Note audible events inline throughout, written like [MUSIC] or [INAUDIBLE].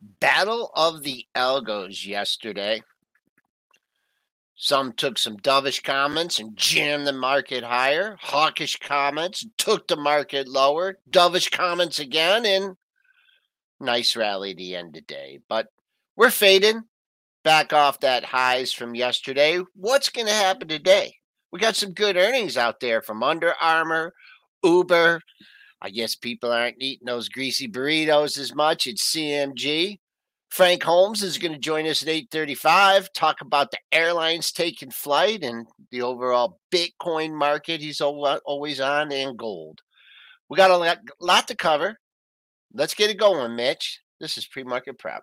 Battle of the Algos yesterday. Some took some dovish comments and jammed the market higher. Hawkish comments took the market lower. Dovish comments again, and nice rally the end of day. But we're fading back off that highs from yesterday. What's going to happen today? We got some good earnings out there from Under Armour, Uber. I guess people aren't eating those greasy burritos as much. It's CMG. Frank Holmes is going to join us at 8:35 talk about the airlines taking flight and the overall Bitcoin market he's always on and gold. We got a lot, lot to cover. Let's get it going, Mitch. This is pre-market prep.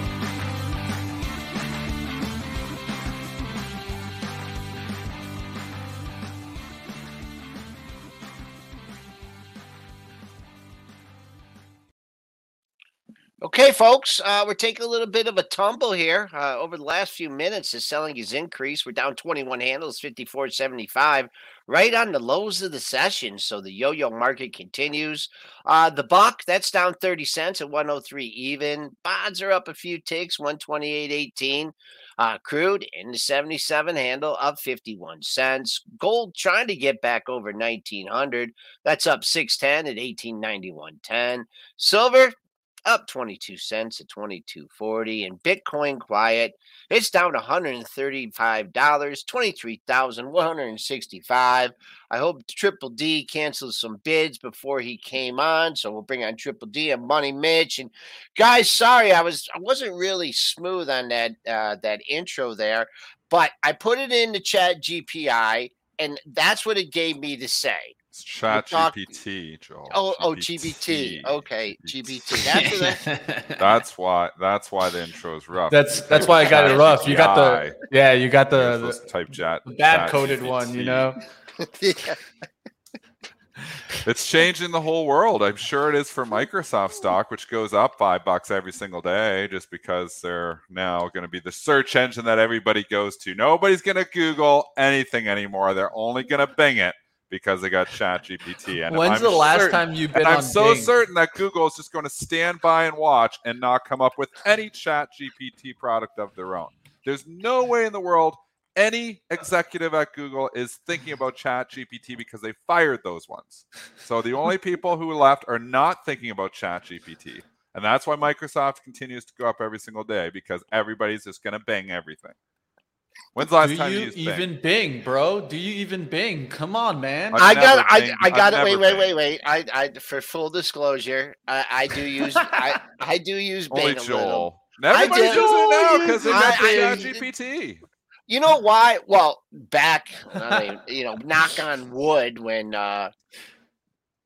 Okay, folks, uh, we're taking a little bit of a tumble here. Uh, over the last few minutes, the selling has increased. We're down 21 handles, 54.75, right on the lows of the session. So the yo-yo market continues. Uh, the buck that's down 30 cents at 103 even. Bonds are up a few ticks, 128.18. Uh, crude in the 77 handle up 51 cents. Gold trying to get back over 1900. That's up 610 at 1891.10. Silver up 22 cents at 22.40 and bitcoin quiet it's down $135 23165 i hope triple d cancels some bids before he came on so we'll bring on triple d and money mitch and guys sorry i was i wasn't really smooth on that uh, that intro there but i put it in the chat gpi and that's what it gave me to say it's Chat GPT, Joel. Oh, oh, GBT. Okay, GBT. That's, [LAUGHS] that's why. That's why the intro is rough. That's that's why I got it rough. You got the yeah. You got the, the type chat. The bad coded one. You know. [LAUGHS] [LAUGHS] It's changing the whole world. I'm sure it is for Microsoft stock, which goes up five bucks every single day, just because they're now going to be the search engine that everybody goes to. Nobody's going to Google anything anymore. They're only going to Bing it because they got Chat GPT. And when's I'm the last certain, time you've been? I'm so Bing? certain that Google is just going to stand by and watch and not come up with any Chat GPT product of their own. There's no way in the world any executive at Google is thinking about Chat GPT because they fired those ones. So the only [LAUGHS] people who left are not thinking about Chat GPT. And that's why Microsoft continues to go up every single day because everybody's just going to bang everything. When's the last Do time you, you used even Bing? Bing? bro? Do you even Bing? Come on, man. I've I got I, I got it. Wait, wait, wait, wait. I, I for full disclosure, I, I do use I, [LAUGHS] I do use Bing Only a Joel. little. Everybody uses it now because they got the GPT. You know why? Well, back, I mean, you know, knock on wood when uh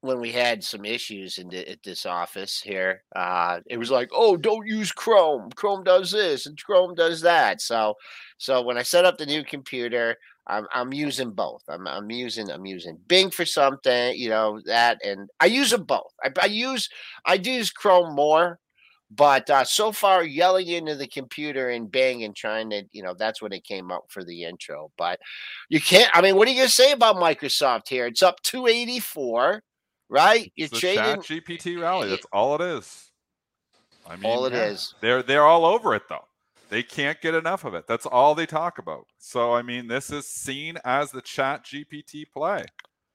when we had some issues in the, at this office here, uh, it was like, oh, don't use Chrome. Chrome does this and Chrome does that. So, so when I set up the new computer, I'm, I'm using both. I'm, I'm using I'm using Bing for something, you know that, and I use them both. I, I use I do use Chrome more, but uh, so far yelling into the computer and Bing and trying to, you know, that's when it came up for the intro. But you can't. I mean, what are you gonna say about Microsoft here? It's up 284 right? You're it's trading GPT rally. That's all it is. I mean, all it yeah. is. They're they're all over it though. They can't get enough of it. That's all they talk about. So I mean, this is seen as the Chat GPT play.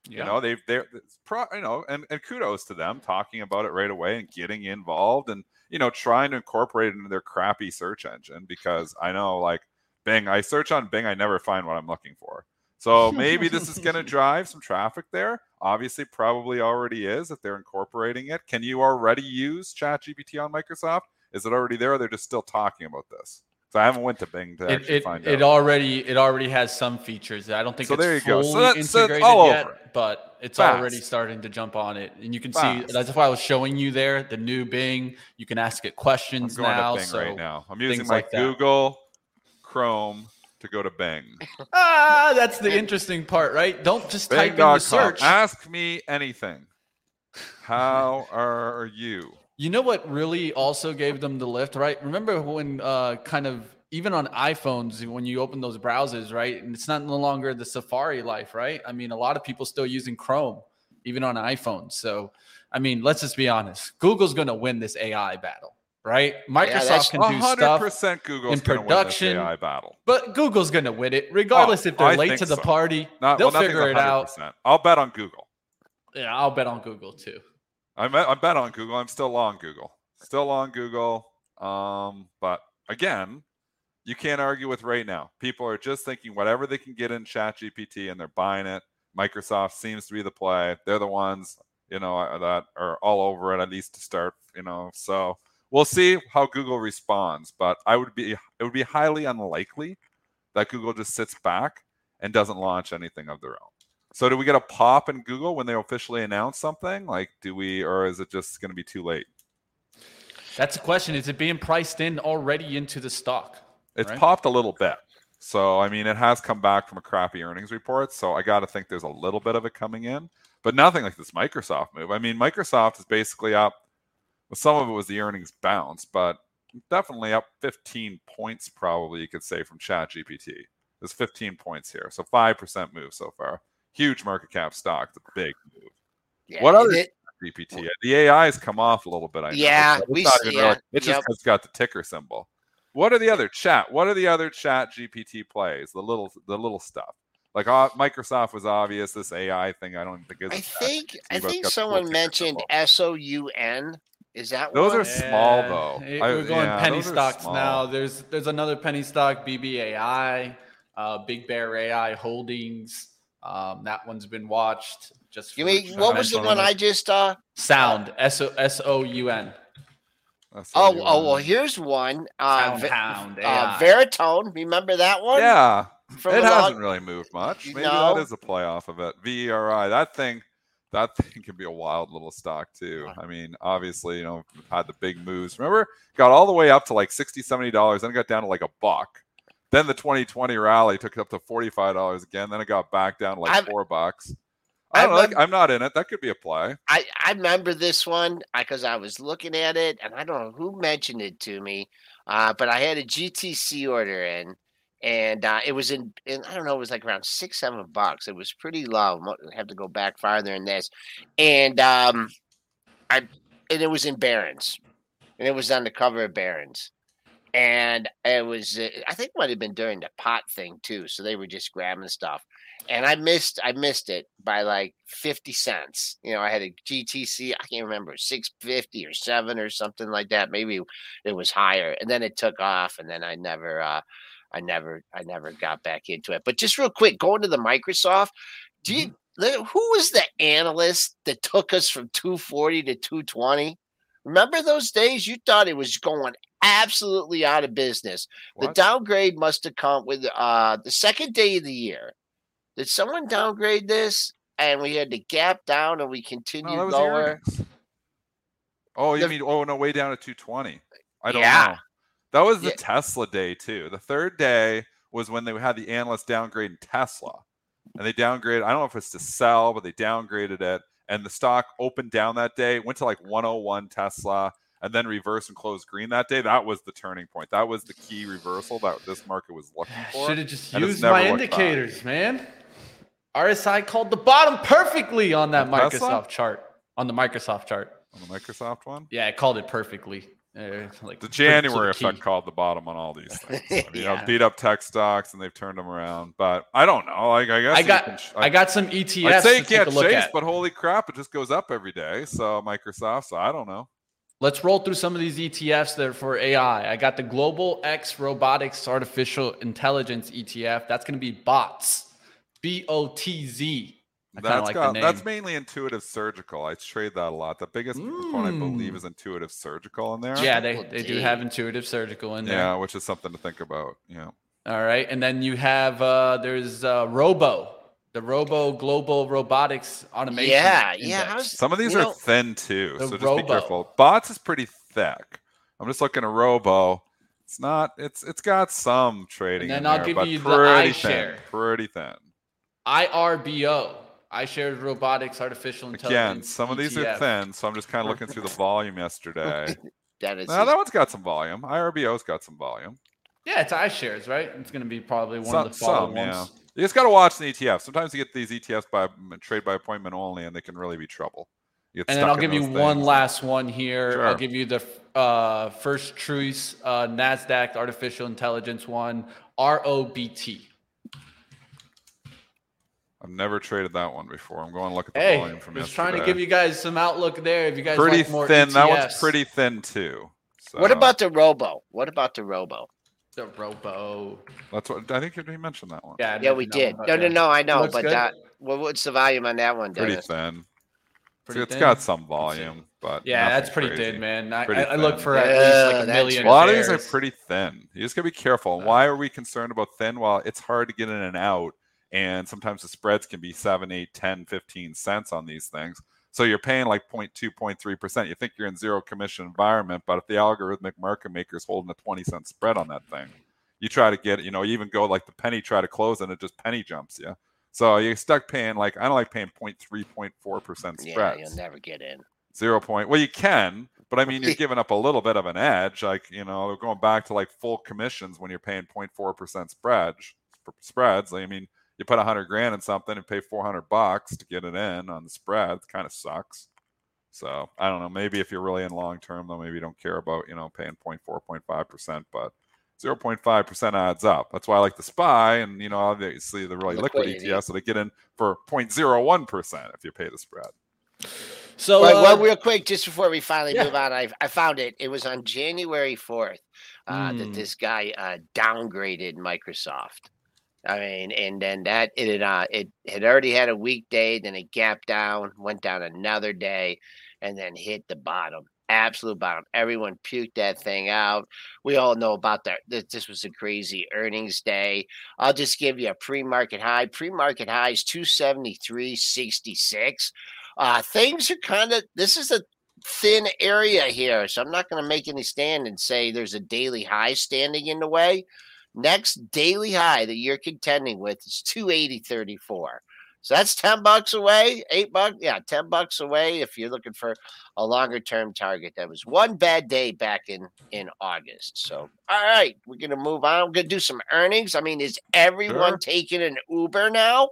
Yeah. You know, they've they're pro, you know, and, and kudos to them talking about it right away and getting involved and you know trying to incorporate it into their crappy search engine because I know like Bing, I search on Bing, I never find what I'm looking for. So maybe this is going [LAUGHS] to drive some traffic there. Obviously, probably already is if they're incorporating it. Can you already use ChatGPT on Microsoft? Is it already there? they're just still talking about this. So I haven't went to Bing to actually it, find it, out. It already it already has some features. I don't think so it's there you fully go. So that, integrated so yet, but it's Fast. already starting to jump on it. And you can Fast. see that's why I was showing you there the new Bing. You can ask it questions I'm going now. To Bing so right now, I'm using my like Google, Chrome, to go to Bing. [LAUGHS] ah, that's the interesting part, right? Don't just type in the search. Ask me anything. How [LAUGHS] are you? You know what really also gave them the lift, right? Remember when uh, kind of even on iPhones, when you open those browsers, right? And it's not no longer the Safari life, right? I mean, a lot of people still using Chrome, even on iPhones. So, I mean, let's just be honest. Google's going to win this AI battle, right? Microsoft yeah, can do stuff Google's in production, AI battle. but Google's going to win it, regardless oh, if they're I late to the so. party. Not, they'll well, figure it out. I'll bet on Google. Yeah, I'll bet on Google too. I bet, I'm bet on Google. I'm still long Google. Still on Google. Um, but again, you can't argue with right now. People are just thinking whatever they can get in Chat GPT and they're buying it. Microsoft seems to be the play. They're the ones, you know, uh, that are all over it at least to start, you know. So we'll see how Google responds, but I would be it would be highly unlikely that Google just sits back and doesn't launch anything of their own. So do we get a pop in Google when they officially announce something? Like do we or is it just going to be too late? That's the question. Is it being priced in already into the stock? It's right? popped a little bit. So I mean, it has come back from a crappy earnings report. So I got to think there's a little bit of it coming in, but nothing like this Microsoft move. I mean, Microsoft is basically up. Well, some of it was the earnings bounce, but definitely up 15 points, probably you could say from Chat GPT. There's 15 points here, so five percent move so far. Huge market cap stock. The big move. Yeah, what other it, GPT? The AI has come off a little bit. I know. Yeah, we see it. It just has got the ticker symbol. What are the other chat? What are the other chat GPT plays? The little the little stuff. Like uh, Microsoft was obvious. This AI thing, I don't think is. I think I think someone mentioned S O U N. Is that those one? are small though? It, we're going yeah, penny stocks now. There's there's another penny stock, BBAI, uh, Big Bear AI Holdings. Um, that one's been watched. Just you mean what was the one I just uh sound S O S O U N. Oh, oh well, here's one. Uh, Hound, uh, Veritone. Remember that one? Yeah. From it hasn't long... really moved much. Maybe no. that is a playoff of it. VERI. That thing, that [LAUGHS] thing can be a wild little stock too. I mean, obviously, you know, had the big moves. Remember, got all the way up to like 60 $70, then got down to like a buck. Then the 2020 rally took it up to $45 again. Then it got back down to like I've, four bucks. I don't I know. I'm not in it. That could be a play. I, I remember this one because I was looking at it and I don't know who mentioned it to me, uh, but I had a GTC order in and uh, it was in, in, I don't know, it was like around six, seven bucks. It was pretty low. I have to go back farther in this. And um, I, and it was in Barron's and it was on the cover of Barron's. And it was, uh, I think, might have been during the pot thing too. So they were just grabbing stuff and I missed I missed it by like 50 cents. You know, I had a GTC, I can't remember, 650 or 7 or something like that. Maybe it was higher. And then it took off and then I never uh I never I never got back into it. But just real quick, going to the Microsoft, do you mm-hmm. who was the analyst that took us from 240 to 220? Remember those days? You thought it was going absolutely out of business. What? The downgrade must have come with uh the second day of the year did someone downgrade this and we had to gap down and we continued no, lower? Oh, you the, mean oh no, way down to 220. I don't yeah. know. That was the yeah. Tesla day too. The third day was when they had the analysts downgrading Tesla. And they downgraded, I don't know if it's to sell, but they downgraded it. And the stock opened down that day, went to like 101 Tesla, and then reverse and close green that day. That was the turning point. That was the key reversal that this market was looking for. Should have just used my indicators, back. man. RSI called the bottom perfectly on that Microsoft Tesla? chart. On the Microsoft chart. On the Microsoft one? Yeah, it called it perfectly. Uh, like the January effect called the bottom on all these things. [LAUGHS] I mean, yeah. you know, beat up tech stocks and they've turned them around. But I don't know. Like I guess I got can, I, I, got some ETFs. I'd say you can't chase, but holy crap, it just goes up every day. So Microsoft. So I don't know. Let's roll through some of these ETFs that are for AI. I got the Global X Robotics Artificial Intelligence ETF. That's going to be bots. B O T Z. That's like got, that's mainly intuitive surgical. I trade that a lot. The biggest mm. component, I believe, is intuitive surgical in there. Yeah, they, they do have intuitive surgical in there. Yeah, which is something to think about. Yeah. All right, and then you have uh, there's uh, Robo, the Robo Global Robotics Automation. Yeah, Index. yeah. Some of these are know, thin too, so just Robo. be careful. Bots is pretty thick. I'm just looking at Robo. It's not. It's it's got some trading. And then in I'll there, give but you the pretty thin, iShare. Pretty thin. IRBO. iShares Robotics Artificial Intelligence. Again, some of these are thin, so I'm just kind of looking through the volume yesterday. [LAUGHS] That is now that one's got some volume. IRBO's got some volume. Yeah, it's iShares, right? It's going to be probably one Some, of the follow some, yeah. Ones. You just got to watch the ETF. Sometimes you get these ETFs by trade by appointment only, and they can really be trouble. You And then I'll give you those one last one here. I'll give you the uh, first choice uh, NASDAQ Artificial Intelligence one, ROBT. I've never traded that one before. I'm going to look at the Hey, volume from just yesterday. trying to give you guys some outlook there. If you guys pretty like more thin. That one's pretty thin too. What about the Robo? What about the Robo? The Robo. That's what I think you mentioned that one. Yeah, Yeah, we did. one, No, no, no. I know, Looks but good. that. Well, what's the volume on that one, Pretty Dennis? thin. Pretty it's thin. got some volume, but Yeah, that's pretty crazy. thin, man. I, Pretty I, I look for at Yeah, least like a million. A lot of these are pretty thin. You just gotta be careful. And Uh, why are we concerned about thin? Well, it's hard to get in and out, and sometimes the spreads can be 7, 8, 10, 15 cents on these things. So you're paying like 0.2, 0.3%. You think you're in zero commission environment, but if the algorithmic market maker is holding a 20 cent spread on that thing, you try to get, you know, you even go like the penny try to close and it just penny jumps you. So you're stuck paying like I don't like paying 0.3, 0.4% spread. Yeah, you'll never get in. zero point. Well, you can, but I mean, you're [LAUGHS] giving up a little bit of an edge. Like you know, going back to like full commissions when you're paying 0.4 percent spread spreads. I mean, you put a hundred grand in something and pay 400 bucks to get it in on the spread. It kind of sucks. So I don't know. Maybe if you're really in long term, though, maybe you don't care about you know paying 0.4, 0.5 percent, but 0.5 percent adds up. That's why I like the SPY, and you know, obviously the really liquid Liquidity. ETFs, so they get in for 0.01 percent if you pay the spread. So, Right, uh, well, real quick, just before we finally yeah. move on, I, I found it. It was on January 4th uh, that Mm. this guy uh, downgraded Microsoft. I mean, and then that it had, uh, it had already had a weekday, then it gapped down, went down another day, and then hit the bottom, absolute bottom. Everyone puked that thing out. We all know about that. This, was a crazy earnings day. I'll just give you a pre-market high. Pre-market high is 273.66 uh, things are kind of this is a thin area here, so I'm not going to make any stand and say there's a daily high standing in the way. Next daily high that you're contending with is 280.34. So that's 10 bucks away, eight bucks, yeah, 10 bucks away if you're looking for a longer term target. That was one bad day back in in August. So, all right, we're going to move on. We're going to do some earnings. I mean, is everyone Sure. taking an Uber now?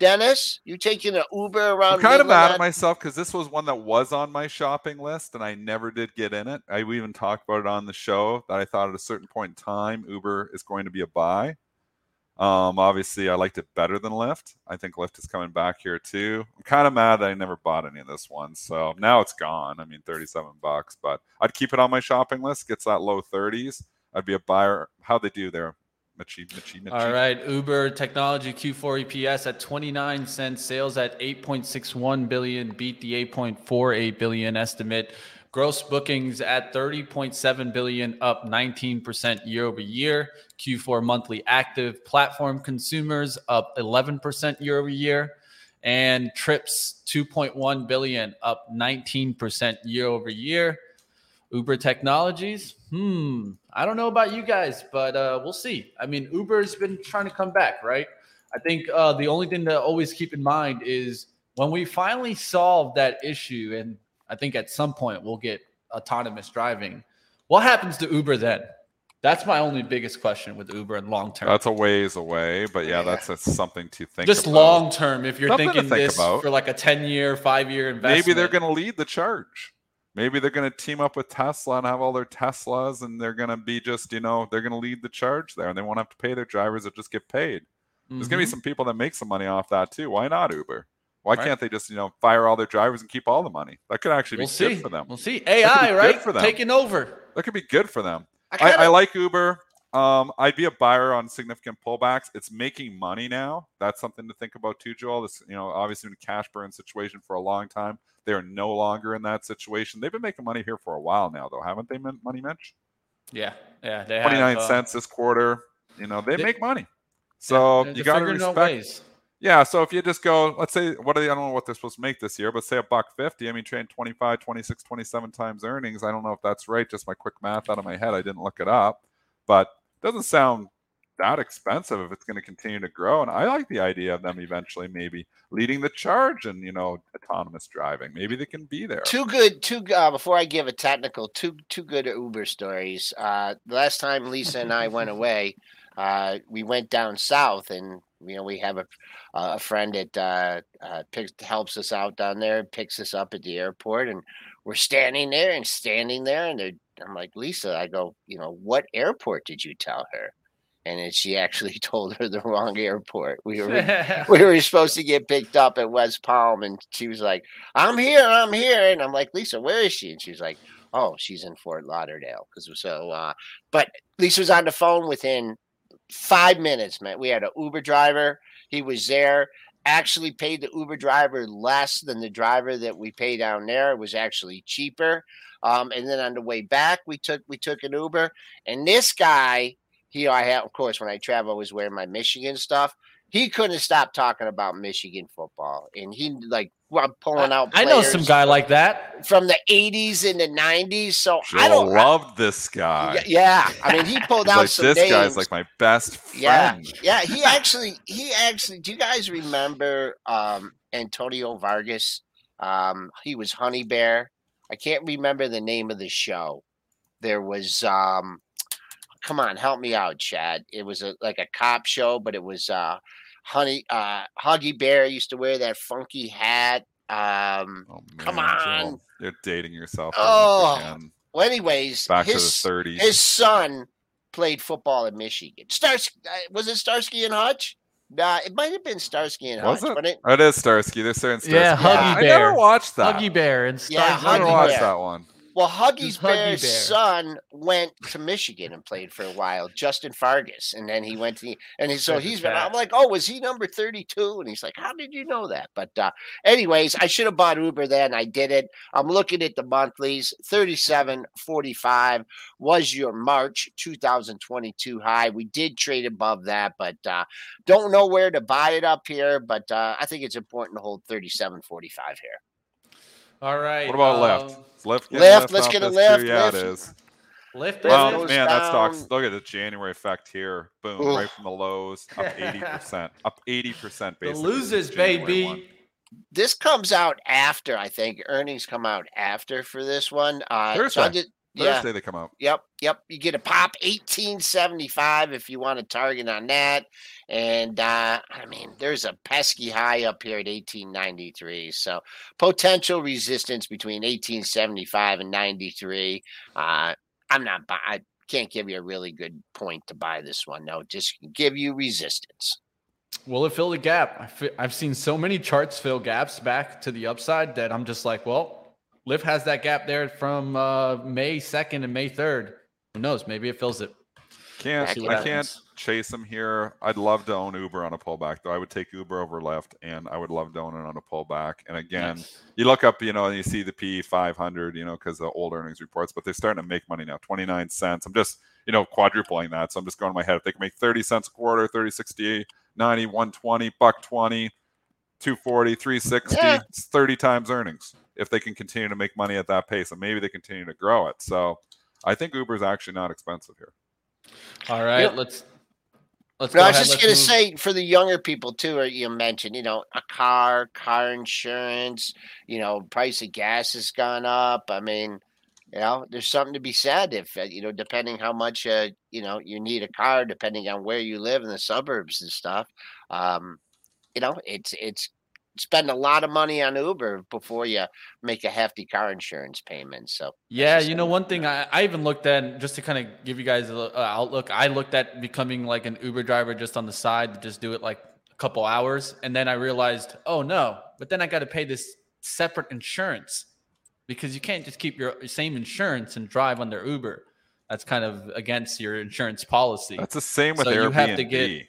Dennis, you taking an Uber around? I'm kind of Midland on- at myself because this was one that was on my shopping list and I never did get in it. I we even talked about it on the show that I thought at a certain point in time Uber is going to be a buy. Um, obviously, I liked it better than Lyft. I think Lyft is coming back here too. I'm kind of mad that I never bought any of this one. So now it's gone. I mean, 37 bucks, but I'd keep it on my shopping list. Gets that low 30s. I'd be a buyer. How they do there? All right, Uber Technology Q4 EPS at 29 cents, sales at 8.61 billion, beat the 8.48 billion estimate. Gross bookings at 30.7 billion, up 19% year over year. Q4 monthly active platform consumers up 11% year over year. And trips 2.1 billion, up 19% year over year. Uber Technologies. Hmm. I don't know about you guys, but uh, we'll see. I mean, Uber's been trying to come back, right? I think uh, the only thing to always keep in mind is when we finally solve that issue, and I think at some point we'll get autonomous driving. What happens to Uber then? That's my only biggest question with Uber and long term. That's a ways away, but yeah, that's, that's something to think. About just about. long term, if you're Something thinking think this about. for like a 10 year, five year investment. maybe they're going to lead the charge. Maybe they're going to team up with Tesla and have all their Teslas, and they're going to be just, you know, they're going to lead the charge there, and they won't have to pay their drivers; they'll just get paid. There's going to be mm-hmm. some people that make some money off that too. Why not Uber? Why Right. can't they just, you know, fire all their drivers and keep all the money? That could actually We'll be see. good for them. We'll see. AI, right? for them. Taking over. That could be good for them. I I, I like Uber. Um, I'd be a buyer on significant pullbacks. It's making money now. That's something to think about too, Joel. This, you know, obviously in a cash burn situation for a long time. They are no longer in that situation. They've been making money here for a while now, though, haven't they? Money Mitch, Yeah. Yeah. They twenty nine uh, cents this quarter. You know, they they- make money. So you got to respect. Yeah, so if you just go, let's say, what are they, I don't know what they're supposed to make this year, but say a buck 50, I mean, train 25, 26, 27 times earnings. I don't know if that's right. Just my quick math out of my head. I didn't look it up, but doesn't sound that expensive if it's going to continue to grow. And I like the idea of them eventually maybe leading the charge and, you know, autonomous driving. Maybe they can be there. Two good, two, uh, before I give a technical, two, two good Uber stories. Uh, the last time Lisa and I went [LAUGHS] away, uh, we went down south and you know we have a a friend that uh, uh, picks helps us out down there, picks us up at the airport, and we're standing there and standing there, and I'm like Lisa, I go, you know, what airport did you tell her? And then she actually [LAUGHS] told her the wrong airport. We were [LAUGHS] we were supposed to get picked up at West Palm, and she was like, "I'm here, I'm here," and I'm like, "Lisa, where is she?" And she's like, "Oh, she's in Fort Lauderdale." Because so, uh, but Lisa was on the phone within five minutes, man. We had an Uber driver. He was there. Actually, paid the Uber driver less than the driver that we pay down there. It was actually cheaper. Um, and then on the way back, we took we took an Uber. And this guy, he I have, of course, when I travel, I was wearing my Michigan stuff. He couldn't stop talking about Michigan football, and he like I'm pulling out. I know some guy like that from the '80s and the '90s. So Joel I don't love this guy. Yeah, I mean, he pulled [LAUGHS] out like, some. This names. guy's like my best friend. Yeah, yeah. He actually, he actually. Do you guys remember um, Antonio Fargas? Um, he was Honey Bear. I can't remember the name of the show. There was. um Come on, help me out, Chad. It was a like a cop show, but it was. uh Honey, uh, Huggy Bear used to wear that funky hat. Um, Oh, Come man, Joel, on. You're dating yourself. Oh, again. well, anyways, Back his to the 30s. his son played football in Michigan. Stars uh, was it Starsky and Hutch? Nah, it might have been Starsky and Was Hutch. it? But it, Oh, it is Starsky. They're saying Starsky. Yeah, Huggy I Bear. never watched that. Huggy Bear and Yeah, Star- I never watched Bear. that one. Well, Huggy Huggy Bear's Bear? son went to Michigan and played for a while, Justin Fargas, and then he went to the and he, so he's his been. I'm like, oh, was he number thirty two? And he's like, how did you know that? But uh, anyways, I should have bought Uber then. I did it. I'm looking at the monthlies. Thirty seven forty five was your March 2022 high. We did trade above that, but uh, don't know where to buy it up here. But uh, I think it's important to hold thirty seven forty five here. All right. What about um, Lyft? Is Lift, getting Lift, lift let's get a left. lift, too? Yeah, lift. it is. Lift. Well, goes man, that stock's look at the January effect here. Boom, Oof. right from the lows, up [LAUGHS] 80%. up 80% the basically. losers, baby. 1. this comes out after I think earnings come out after for this one. Uh, so Thursday. did, yeah, Thursday they come out. yep, yep. You get a pop eighteen seventy five if you want to target on that, and uh, I mean there's a pesky high up here at eighteen ninety three. So potential resistance between eighteen seventy five and ninety three. Uh, I'm not. I can't give you a really good point to buy this one. No, just give you resistance. Will it fill the gap? I fi- I've seen so many charts fill gaps back to the upside that I'm just like, well, Lyft has that gap there from uh, May 2nd and May 3rd. Who knows? Maybe it fills it. Can't I up. can't chase them here. I'd love to own Uber on a pullback though. I would take Uber over Lyft, and I would love to own it on a pullback. And again, Nice. you look up, you know, and you see the P 500, you know, because the old earnings reports, but they're starting to make money now, 29 cents. I'm just, you know, quadrupling that. So I'm just going in my head. If they can make 30 cents a quarter, 30, 60, 90, 120, buck 20, 240, 360, Yeah. it's 30 times earnings if they can continue to make money at that pace. And maybe they continue to grow it. So I think Uber is actually not expensive here. All right, Yep. let's let's. No, go I was ahead, just gonna move- say for the younger people too, you mentioned, you know, a car, car insurance, you know, price of gas has gone up. I mean, you know, there's something to be said if uh, you know, depending how much uh, you know you need a car, depending on where you live in the suburbs and stuff. Um, you know, it's it's spend a lot of money on Uber before you make a hefty car insurance payment. So Yeah, you know, one thing I, I even looked at just to kind of give you guys a little, uh, outlook. I looked at becoming like an Uber driver just on the side to just do it like a couple hours, and then I realized, oh no, but then I got to pay this separate insurance because you can't just keep your same insurance and drive under Uber. That's kind of against your insurance policy. That's the same with So Airbnb. you have to get-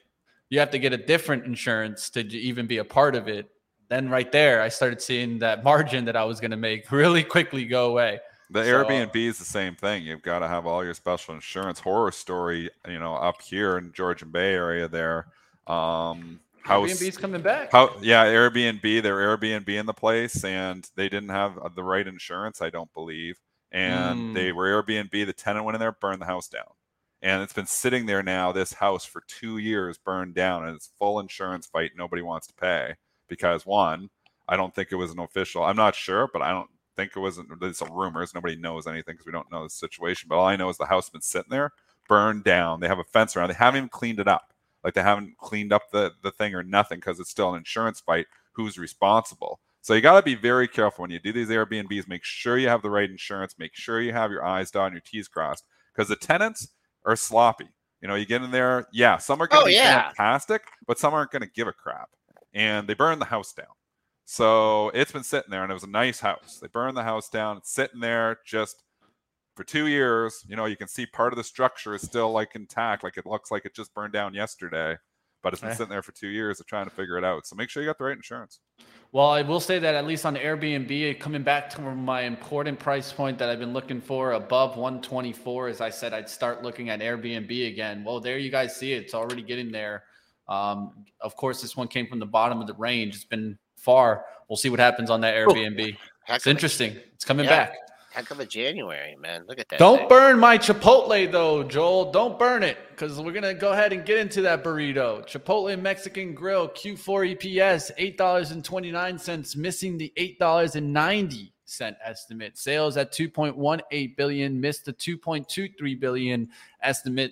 you have to get a different insurance to even be a part of it. Then right there, I started seeing that margin that I was going to make [LAUGHS] really quickly go away. The So- Airbnb is the same thing. You've got to have all your special insurance. Horror story, you know, up here in Georgian Bay area there. Um, house. Airbnb's coming back. How, yeah, Airbnb. They're Airbnb in the place, and they didn't have uh, the right insurance, I don't believe. And Mm. they were Airbnb. The tenant went in there, burned the house down, and it's been sitting there now. This house for two years, burned down, and it's full insurance fight. Nobody wants to pay because one, I don't think it was an official. I'm not sure, but I don't think it wasn't. There's rumors. Nobody knows anything because we don't know the situation. But all I know is the house has been sitting there, burned down. They have a fence around. They haven't even cleaned it up. Like they haven't cleaned up the the thing or nothing because it's still an insurance fight. Who's responsible? So you got to be very careful when you do these Airbnbs. Make sure you have the right insurance. Make sure you have your I's dotted and your T's crossed because the tenants are sloppy. You know, you get in there. Yeah, some are going to Oh, be yeah. fantastic, but some aren't going to give a crap. And they burned the house down. So it's been sitting there, and it was a nice house. They burned the house down. It's sitting there just for two years. You know, you can see part of the structure is still like intact, like it looks like it just burned down yesterday. But it's been eh. sitting there for two years. They're trying to figure it out. So make sure you got the right insurance. Well, I will say that at least on Airbnb, coming back to my important price point that I've been looking for above 124, as I said, I'd start looking at Airbnb again. Well, there you guys see it. It's already getting there. Um, of course, this one came from the bottom of the range. It's been far. We'll see what happens on that Airbnb. Heck It's of a- interesting. It's coming Yeah. back. Heck of a January, man. Look at that. Don't thing. burn my Chipotle though, Joel. Don't burn it because we're gonna go ahead and get into that burrito. Chipotle Mexican Grill Q4 EPS eight dollars and twenty nine cents, missing the eight dollars and ninety cent estimate. Sales at two point one eight billion, missed the two point two three billion estimate.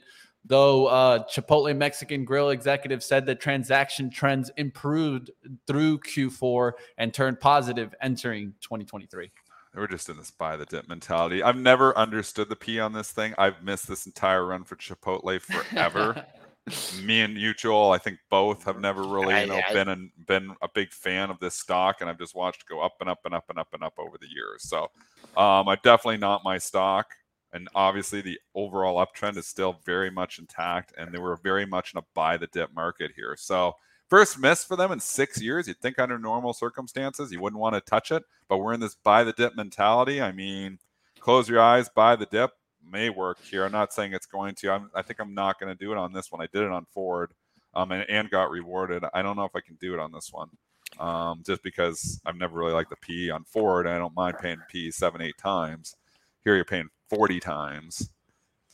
Though uh, Chipotle Mexican Grill executive said that transaction trends improved through Q4 and turned positive entering 2023. We're just in this buy the dip mentality. I've never understood the P on this thing. I've missed this entire run for Chipotle forever. [LAUGHS] Me and you, Joel, I think both have never really, I- you know, I- been an, been a big fan of this stock, and I've just watched it go up and up and up and up and up over the years. So, um, I definitely not my stock, and obviously the overall uptrend is still very much intact, and they were very much in a buy the dip market here. So, first miss for them in six years. You'd think under normal circumstances you wouldn't want to touch it, but we're in this buy the dip mentality. I mean, close your eyes, buy the dip may work here. I'm not saying it's going to. I'm, I think I'm not going to do it on this one. I did it on Ford, um, and, and got rewarded. I don't know if I can do it on this one, um, just because I've never really liked the P on Ford. I don't mind paying P seven, eight times. Here you're paying 40 times.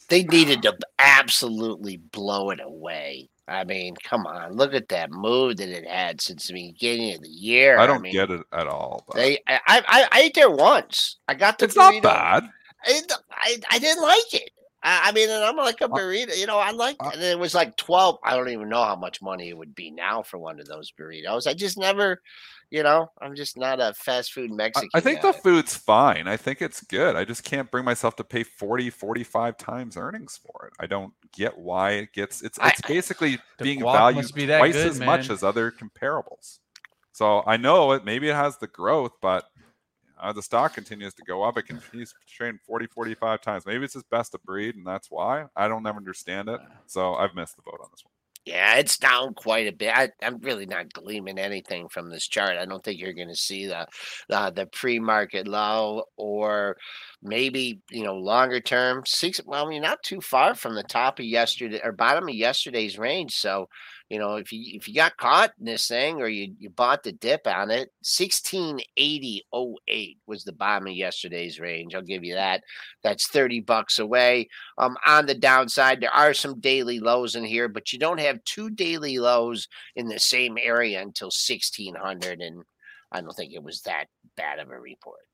They needed to absolutely blow it away. I mean, come on, look at that move that it had since the beginning of the year. I don't mean, get it at all. But They, I, I, I ate there once. I got the it's not bad. I, I, I didn't like it. I, I mean, and I'm like a burrito. You know, I like, and it was like twelve. I don't even know how much money it would be now for one of those burritos. I just never, you know, I'm just not a fast food Mexican. I think guy. the food's fine. I think it's good. I just can't bring myself to pay 40, 45 times earnings for it. I don't get why it gets it's I- basically [SIGHS] The being valued be twice good, as much as other comparables. So I know it maybe it has the growth, but uh, the stock continues to go up. It continues to trade 40, 45 times. Maybe it's his best of breed, and that's why. I don't ever understand it. So I've missed the boat on this one. Yeah, it's down quite a bit. I, I'm really not gleaming anything from this chart. I don't think you're going to see the the, the pre-market low or maybe you know longer term six. Well, mean, not too far from the top of yesterday or bottom of yesterday's range. So, you know, if you if you got caught in this thing or you you bought the dip on it, sixteen eighty oh eight was the bottom of yesterday's range. I'll give you that. That's thirty bucks away. Um, on the downside, there are some daily lows in here, but you don't have two daily lows in the same area until 1600. And I don't think it was that bad of a report.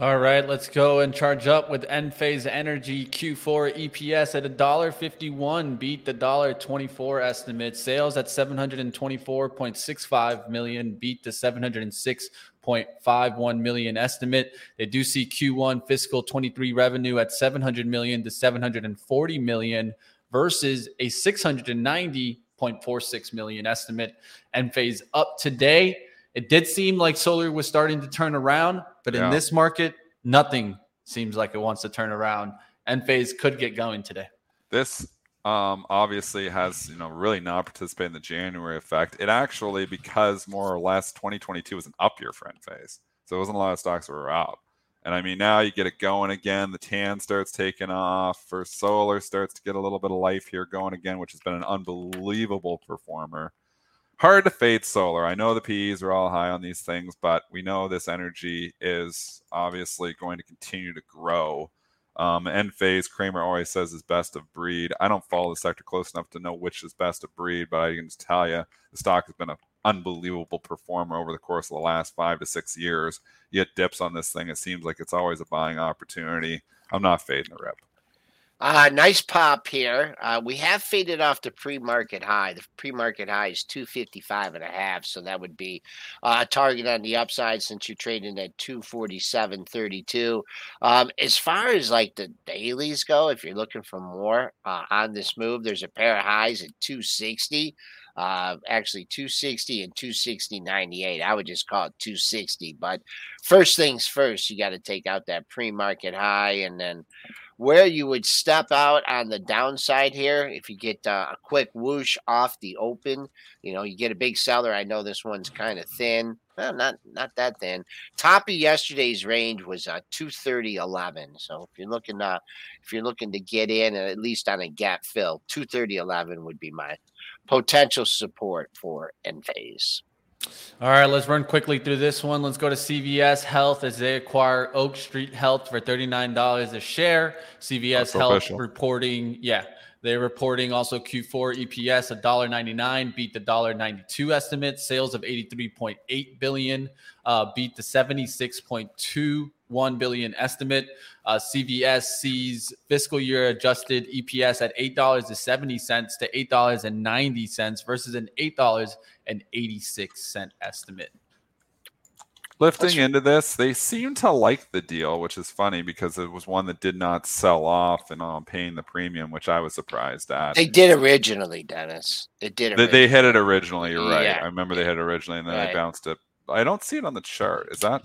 All right, let's go and charge up with Enphase Energy Q4 EPS at $1.51, beat the $1.24 estimate. Sales at 724.65 million, beat the 706.51 million estimate. They do see Q1 fiscal 23 revenue at 700 million to 740 million versus a 690.46 million estimate. Enphase up today. It did seem like solar was starting to turn around, but in this market, nothing seems like it wants to turn around. Enphase could get going today. This um, obviously has you know really not participated in the January effect. It actually because more or less 2022 was an up year for phase, so it wasn't a lot of stocks that were up. And I mean now you get it going again. The TAN starts taking off. First solar starts to get a little bit of life here going again, which has been an unbelievable performer. Hard to fade solar. I know the PEs are all high on these things, but we know this energy is obviously going to continue to grow. Um, Enphase, Cramer always says is best of breed. I don't follow the sector close enough to know which is best of breed, but I can just tell you the stock has been an unbelievable performer over the course of the last five to six years. Yet dips on this thing, it seems like it's always a buying opportunity. I'm not fading the rip. Uh, nice pop here. Uh, we have faded off the pre-market high. The pre-market high is 255 and a half. So that would be uh, a target on the upside since you're trading at 247.32. Um, as far as like the dailies go, if you're looking for more uh, on this move, there's a pair of highs at 260 uh, actually 260 and 260.98. I would just call it 260. But first things first, you got to take out that pre-market high, and then where you would step out on the downside here if you get uh, a quick whoosh off the open you know you get a big seller i know this one's kind of thin well, not not that thin. Top of yesterday's range was uh 230.11 so if you're looking uh if you're looking to get in at least on a gap fill 230.11 would be my potential support for Enphase all right, let's run quickly through this one. Let's go to CVS Health as they acquire Oak Street Health for $39 a share. CVS Health reporting, yeah, they're reporting also Q4 EPS $1.99, beat the $1.92 estimate. Sales of 83.8 billion, uh, beat the 76.21 billion estimate. Uh, CVS sees fiscal year adjusted EPS at $8.70 to $8.90 versus an $8.86 estimate lifting That's into this, they seem to like the deal, which is funny because it was one that did not sell off and I'm paying the premium, which I was surprised at. They did originally, Dennis. It did. Originally. They, hit it originally. You're right. Yeah. I remember they hit it originally, and then right. they bounced it. I don't see it on the chart. Is that?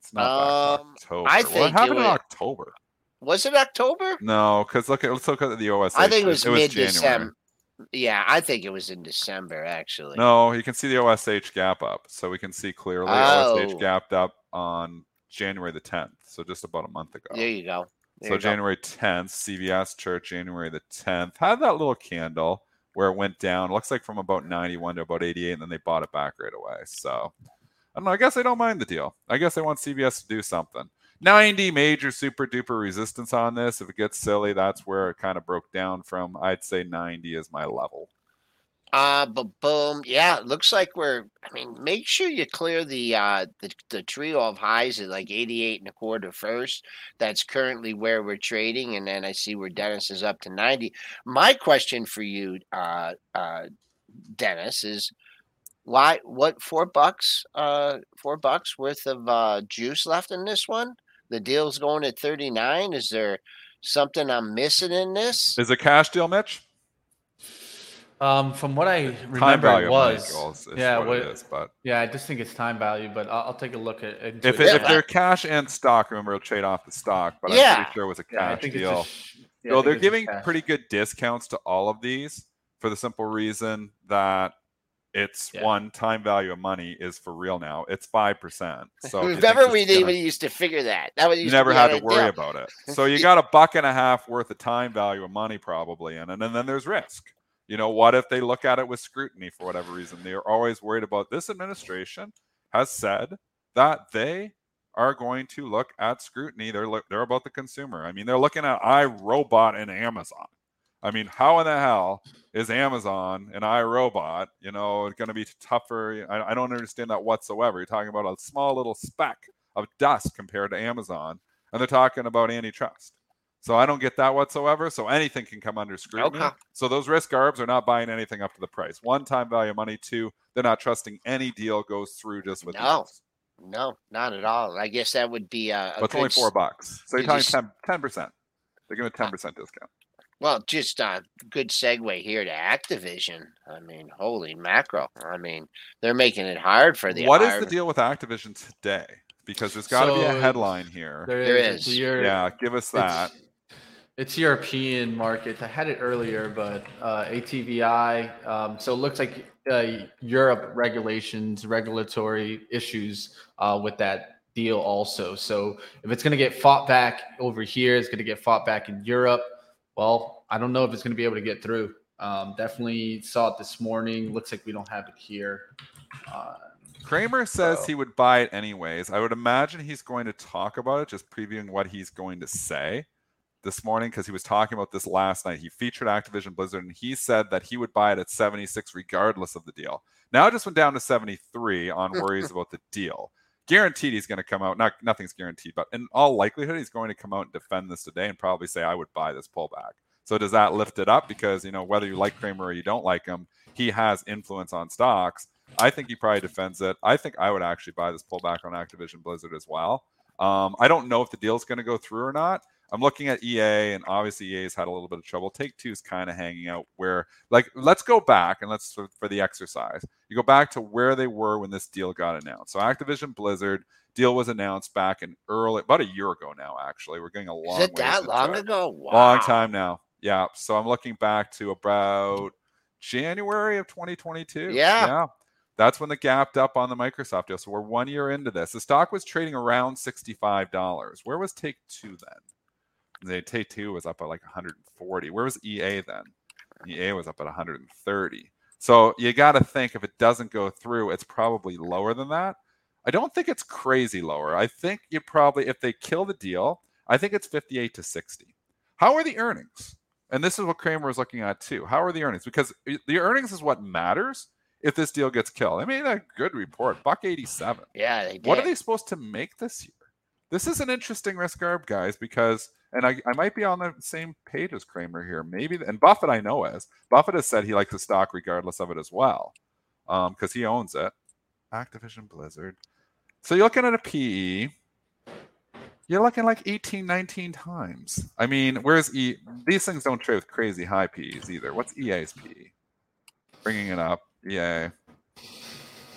It's not um, October. I think what happened in October? Was it October? No, because look at let's look at the OSH. I think it was, it mid December. Yeah, I think it was in December actually. No, you can see the OSH gap up. So we can see clearly oh. OSH gapped up on January the 10th. So just about a month ago. There you go. There so you January go. 10th, CVS chart January the 10th had that little candle where it went down. It looks like from about 91 to about 88, and then they bought it back right away. So I don't know. I guess they don't mind the deal. I guess they want CVS to do something. 90 major super duper resistance on this. If it gets silly, that's where it kind of broke down from. I'd say 90 is my level. Uh, but boom, yeah, it looks like we're. I mean, make sure you clear the uh the, the trio of highs at like 88 and a quarter first. That's currently where we're trading, and then I see where Dennis is up to 90. My question for you, uh, uh, Dennis, is why what four bucks uh four bucks worth of uh juice left in this one the deal's going at 39. Is there something I'm missing in this? Is it cash deal, Mitch? Um, from what I remember, it was yeah, what, what it is, but yeah, I just think it's time value. But I'll, I'll take a look at it. If, it, if they're cash and stock, remember it'll trade off the stock. But yeah. I'm pretty sure it was a cash yeah, deal. yeah, so they're giving pretty good discounts to all of these for the simple reason that it's yeah. one time value of money is for real now. It's five percent. [LAUGHS] So remember, we didn't even used to figure that. That was you never had to worry about it. [LAUGHS] So you got a buck and a half worth of time value of money probably, and and then there's risk. You know, what if they look at it with scrutiny for whatever reason? They're always worried about this administration has said that they are going to look at scrutiny. They're they're about the consumer. I mean, they're looking at iRobot and Amazon. I mean, how in the hell is Amazon and iRobot, you know, going to be tougher? I, I, don't understand that whatsoever. You're talking about a small little speck of dust compared to Amazon, and they're talking about antitrust. So I don't get that whatsoever. So anything can come under scrutiny. Okay. So those risk arbs are not buying anything up to the price. One time value money. Two, they're not trusting any deal goes through just with no. No, not at all. I guess that would be a. a but only four bucks. So you're talking 10 percent. They're giving a uh, ten percent discount. Well, just a good segue here to Activision. I mean, holy mackerel! I mean, they're making it hard for the. What is the deal with Activision today? Because there's got to so be a headline here. there is. yeah, give us that. It's, it's, European markets. I had it earlier, but uh, ATVI. Um, so it looks like uh, Europe regulations, regulatory issues uh, with that deal also. So if it's going to get fought back over here, it's going to get fought back in Europe well, I don't know if it's going to be able to get through. Um, definitely saw it this morning. Looks like we don't have it here. Uh, Cramer says he would buy it anyways. I would imagine he's going to talk about it, just previewing what he's going to say this morning because he was talking about this last night. He featured Activision Blizzard and he said that he would buy it at 76 regardless of the deal. Now it just went down to 73 on worries [LAUGHS] about the deal. Guaranteed he's going to come out. Not nothing's guaranteed, but in all likelihood he's going to come out and defend this today and probably say I would buy this pullback. So does that lift it up because you know whether you like Cramer or you don't like him, he has influence on stocks. I think he probably defends it. I think I would actually buy this pullback on Activision Blizzard as well. Um, I don't know if the deal's going to go through or not. I'm looking at EA, and obviously EA's had a little bit of trouble. Take Two is kind of hanging out where, like, let's go back and let's for, for the exercise. You go back to where they were when this deal got announced. So Activision Blizzard deal was announced back in early, about a year ago now. Actually, we're getting a long. Is it that long ago? Wow. Long time now. Yeah. So I'm looking back to about January of 2022. Yeah. Yeah. That's when the gapped up on the Microsoft deal. So we're one year into this. The stock was trading around $65. Where was Take Two then? The Take Two was up at like 140. Where was EA then? EA was up at 130. So you got to think if it doesn't go through, it's probably lower than that. I don't think it's crazy lower. I think you probably, if they kill the deal, I think it's 58 to 60. How are the earnings? And this is what Cramer was looking at too. How are the earnings? Because the earnings is what matters if this deal gets killed. I mean, a good report, buck 87. Yeah, What are they supposed to make this year? This is an interesting risk arb, guys, because and I, I might be on the same page as Cramer here. Maybe and Buffett I know is Buffett has said he likes the stock regardless of it as well. Um, because he owns it. Activision Blizzard. So you're looking at a PE. You're looking like 18, 19 times. I mean, where's E? These things don't trade with crazy high PEs either. What's EA's PE? Bringing it up. EA.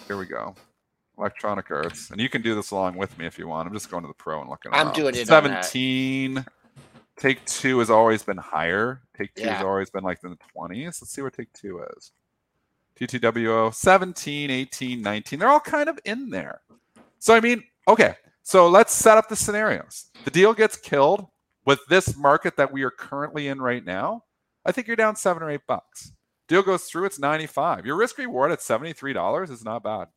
Here we go. Electronic Arts, and you can do this along with me if you want. I'm just going to the pro and looking. I'm doing it. 17. Take two has always been higher. Take two Yeah. has always been like in the 20s. Let's see where take two is. TTWO 17, 18, 19. They're all kind of in there. So, I mean, okay. So let's set up the scenarios. The deal gets killed with this market that we are currently in right now. I think you're down seven or eight bucks. Deal goes through, it's 95. Your risk reward at $73 is not bad.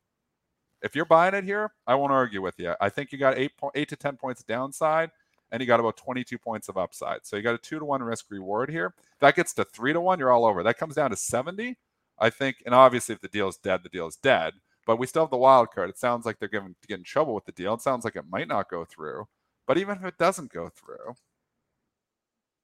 If you're buying it here, I won't argue with you. I think you got eight, po- eight to 10 points downside and you got about 22 points of upside. So you got a two to one risk reward here. That gets to three to one, you're all over. That comes down to 70. I think, and obviously if the deal is dead, the deal is dead. But we still have the wild card. It sounds like they're getting trouble with the deal. It sounds like it might not go through. But even if it doesn't go through,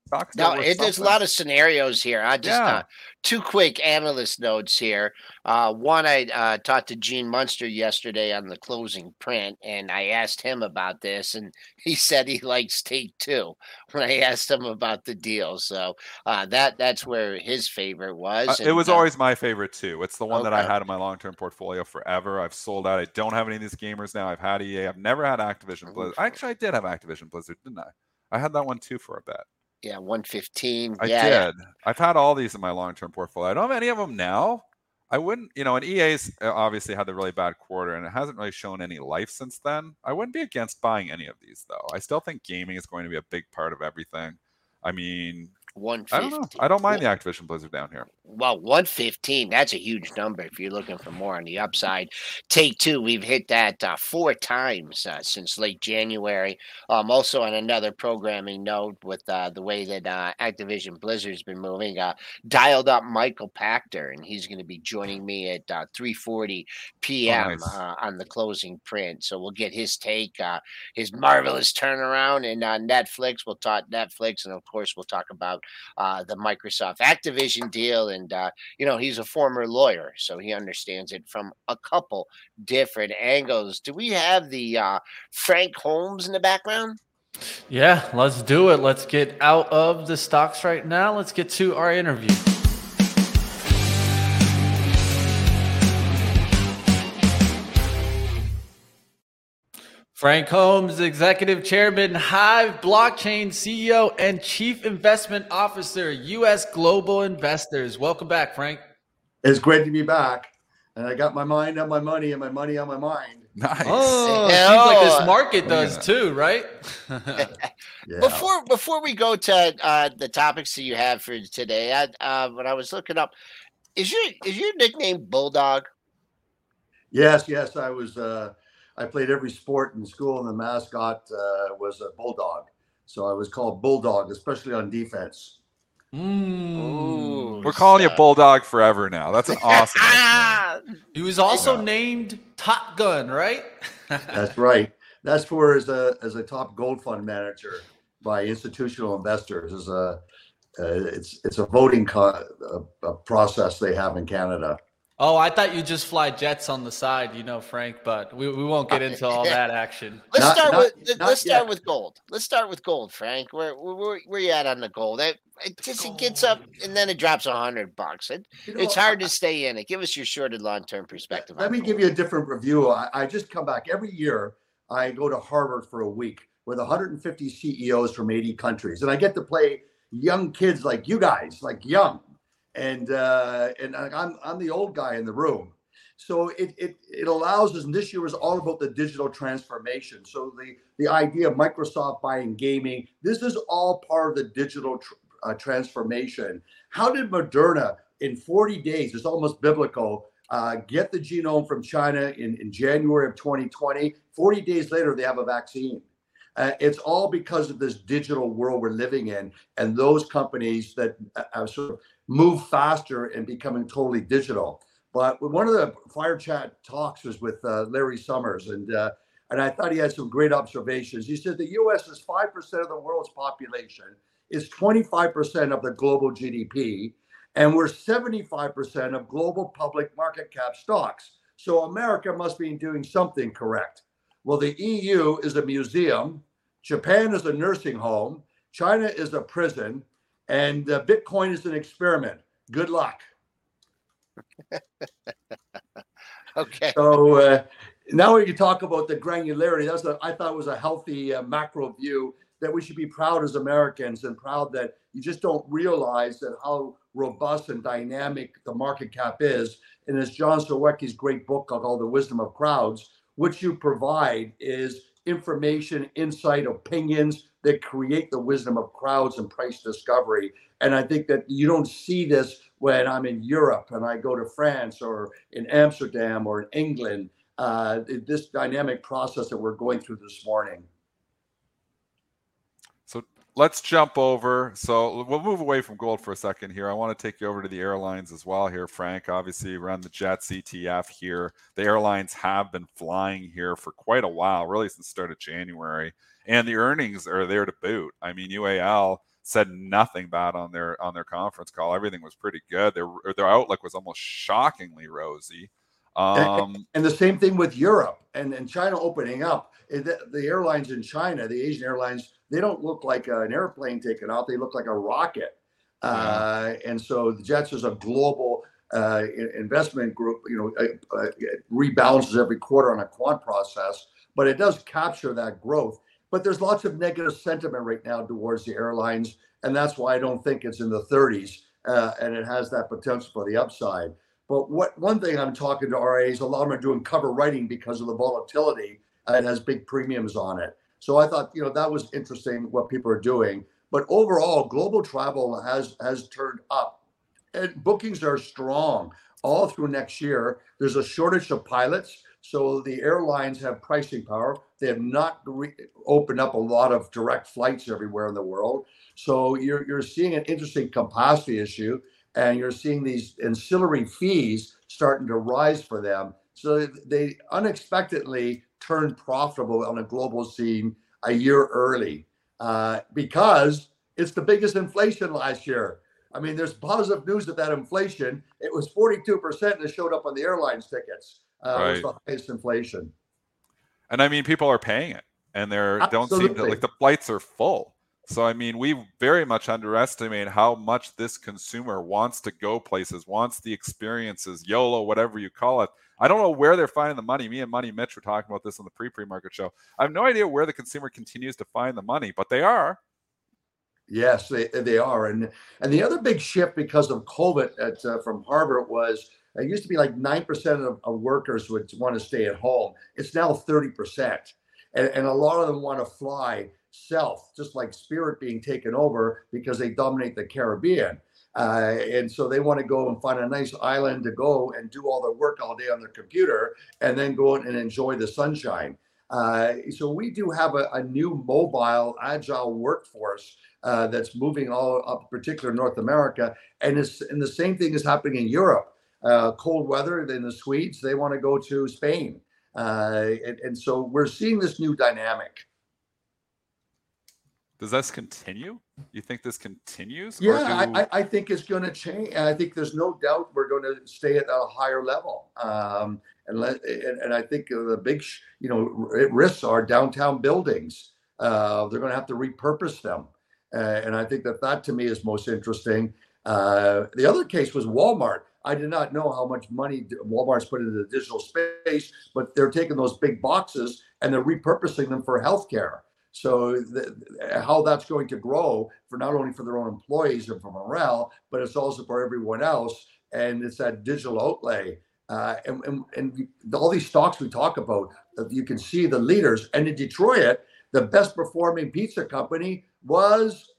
stock's No, it, there's a lot of scenarios here. I just Yeah. uh, two quick analyst notes here. Uh, one, I uh, talked to Gene Munster yesterday on the closing print, and I asked him about this, and he [LAUGHS] said he likes Take Two when I asked him about the deal. So uh, that that's where his favorite was. Uh, it was uh, always my favorite too. It's the one that I had in my long-term portfolio forever. I've sold out. I don't have any of these gamers now. I've had EA. I've never had Activision Blizzard. Actually, I did have Activision Blizzard, didn't I? I had that one too for a bit. Yeah, one fifteen. I yeah, yeah. did. I've had all these in my long-term portfolio. I don't have any of them now. I wouldn't, you know, and EA's uh, obviously had the really bad quarter and it hasn't really shown any life since then. I wouldn't be against buying any of these though. I still think gaming is going to be a big part of everything. I mean, One I don't know. I don't mind the Activision Blizzard down here. Well, 115, that's a huge number if you're looking for more on the upside. Take two, we've hit that uh, four times uh, since late January. Um, also, on another programming note, with uh, the way that uh, Activision Blizzard's been moving, uh, dialed up Michael Pachter, and he's going to be joining me at uh, 3:40 p.m. nice. uh, on the closing print. So we'll get his take, uh, his marvelous turnaround, and uh, Netflix. We'll talk Netflix, and of course, we'll talk about uh, the Microsoft Activision deal. And, uh, you know, he's a former lawyer, so he understands it from a couple different angles. Do we have the uh, Frank Holmes in the background? Yeah, let's do it. Let's get out of the stocks right now. Let's get to our interview. Frank Holmes, Executive Chairman, Hive Blockchain CEO, and Chief Investment Officer, U.S. Global Investors. Welcome back, Frank. It's great to be back. and I got my mind on my money and my money on my mind. Nice. Oh, it seems like this market does too, right? [LAUGHS] yeah. Before before we go to uh, the topics that you have for today, I, uh, when I was looking up, is your is your nickname Bulldog? Yes, yes. I was. Uh, I played every sport in school, and the mascot uh, was a bulldog. So I was called Bulldog, especially on defense. Mm. We're calling you Bulldog forever now. That's an [LAUGHS] awesome. he was also named Top Gun, right? [LAUGHS] That's right. That's for as a as a top gold fund manager by institutional investors. As a uh, it's it's a voting co- a, a process they have in Canada. Oh, I thought you just fly jets on the side, you know, Frank. But we, we won't get uh, into all that action. Let's not, start not, with let's start with gold. Let's start with gold, Frank. Where where where you at on the gold? It, it just it gets up and then it drops a hundred bucks. It, you know, it's hard I, to stay in it. Give us your short and long term perspective. Let me gold. give you a different review. I, I just come back every year. I go to Harvard for a week with 150 CEOs from 80 countries, and I get to play young kids like you guys, like young and uh, and I'm I'm the old guy in the room. So it, it it allows us, and this year was all about the digital transformation. So the the idea of Microsoft buying gaming, this is all part of the digital tr- uh, transformation. How did Moderna in 40 days? It's almost biblical. Uh, get the genome from China in, in January of 2020. 40 days later, they have a vaccine. Uh, it's all because of this digital world we're living in, and those companies that uh, uh sort of move faster and becoming totally digital. But one of the fire chat talks was with uh, Larry Summers, and uh, and I thought he had some great observations. He said the U.S. is five percent of the world's population, is twenty five percent of the global GDP, and we're seventy five percent of global public market cap stocks. So America must be doing something correct. Well, the EU is a museum, Japan is a nursing home, China is a prison, and uh, Bitcoin is an experiment. Good luck. [LAUGHS] okay. So uh, now we can talk about the granularity. That's what I thought was a healthy uh, macro view that we should be proud as Americans and proud that you just don't realize that how robust and dynamic the market cap is. And as John Surowiecki's great book called The Wisdom of Crowds, what you provide is information, insight, opinions, that create the wisdom of crowds and price discovery. And I think that you don't see this when I'm in Europe and I go to France or in Amsterdam or in England. Uh, this dynamic process that we're going through this morning. So let's jump over. So we'll move away from gold for a second here. I want to take you over to the airlines as well here, Frank. Obviously, run the Jets ETF here. The airlines have been flying here for quite a while, really since the start of January and the earnings are there to boot. I mean, UAL said nothing bad on their on their conference call. Everything was pretty good. Their their outlook was almost shockingly rosy. Um, and, the same thing with Europe and, and China opening up. The, the, airlines in China, the Asian airlines, they don't look like an airplane taking off. They look like a rocket. Uh, and so the Jets is a global uh, investment group. You know, uh, it rebalances every quarter on a quant process, but it does capture that growth. But there's lots of negative sentiment right now towards the airlines, and that's why I don't think it's in the 30s, uh, and it has that potential for the upside. But what one thing I'm talking to RAs, a lot of them are doing cover writing because of the volatility. It has big premiums on it. So I thought, you know, that was interesting what people are doing. But overall, global travel has has turned up, and bookings are strong all through next year. There's a shortage of pilots. So the airlines have pricing power. They have not re- opened up a lot of direct flights everywhere in the world. So you're, you're seeing an interesting capacity issue, and you're seeing these ancillary fees starting to rise for them. So they unexpectedly turned profitable on a global scene a year early uh, because it's the biggest inflation last year. I mean, there's positive news of that inflation. It was 42% and it showed up on the airlines tickets uh, right. the highest inflation. And I mean, people are paying it, and they're don't seem to like the flights are full. So I mean, we very much underestimate how much this consumer wants to go places, wants the experiences, YOLO, whatever you call it. I don't know where they're finding the money. Me and Money Mitch were talking about this on the pre-pre market show. I have no idea where the consumer continues to find the money, but they are. Yes, they, they are, and and the other big shift because of COVID at, uh, from Harvard was It used to be like 9% of, of workers would want to stay at home. It's now 30%. And, and a lot of them want to fly south, just like Spirit being taken over because they dominate the Caribbean. Uh, and so they want to go and find a nice island to go and do all their work all day on their computer and then go and enjoy the sunshine. Uh, so we do have a, a, new mobile, agile workforce uh, that's moving all up, particular North America, and it's and the same thing is happening in Europe. Uh, cold weather, than the Swedes they want to go to Spain, uh, and, and so we're seeing this new dynamic. Does this continue? You think this continues? Yeah, do... I, I, think it's going to change. I think there's no doubt we're going to stay at a higher level. Um, and, let, and, and I think the big, you know, risks are downtown buildings. Uh, they're going to have to repurpose them, uh, and I think that that to me is most interesting. Uh, the other case was Walmart. I did not know how much money Walmart's put into the digital space, but they're taking those big boxes and they're repurposing them for healthcare. So the, how that's going to grow for not only for their own employees and for morale, but it's also for everyone else. And it's that digital outlay. Uh, and, and, and all these stocks we talk about, you can see the leaders. And in Detroit, the best performing pizza company was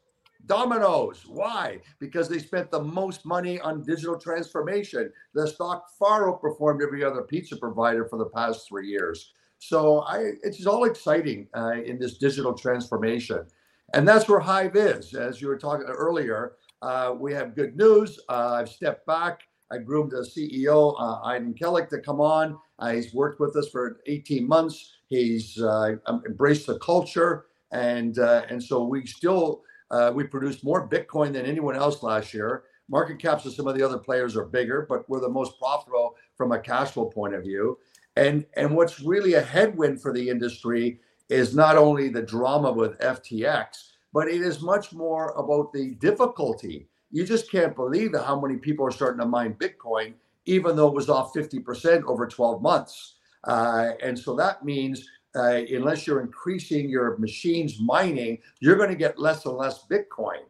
Domino's. Why? Because they spent the most money on digital transformation. The stock far outperformed every other pizza provider for the past three years. So I, it's all exciting uh, in this digital transformation. And that's where Hive is. As you were talking earlier, uh, we have good news. Uh, I've stepped back. I groomed the CEO, uh, Aydin Kilic, to come on. Uh, he's worked with us for 18 months. He's uh, embraced the culture. And, and so we still, we produced more Bitcoin than anyone else last year. Market caps of some of the other players are bigger, but we're the most profitable from a cash flow point of view. And and what's really a headwind for the industry is not only the drama with FTX, but it is much more about the difficulty. You just can't believe how many people are starting to mine Bitcoin, even though it was off 50% over 12 months. Uh, and so that means uh, unless you're increasing your machines mining, you're going to get less and less Bitcoin.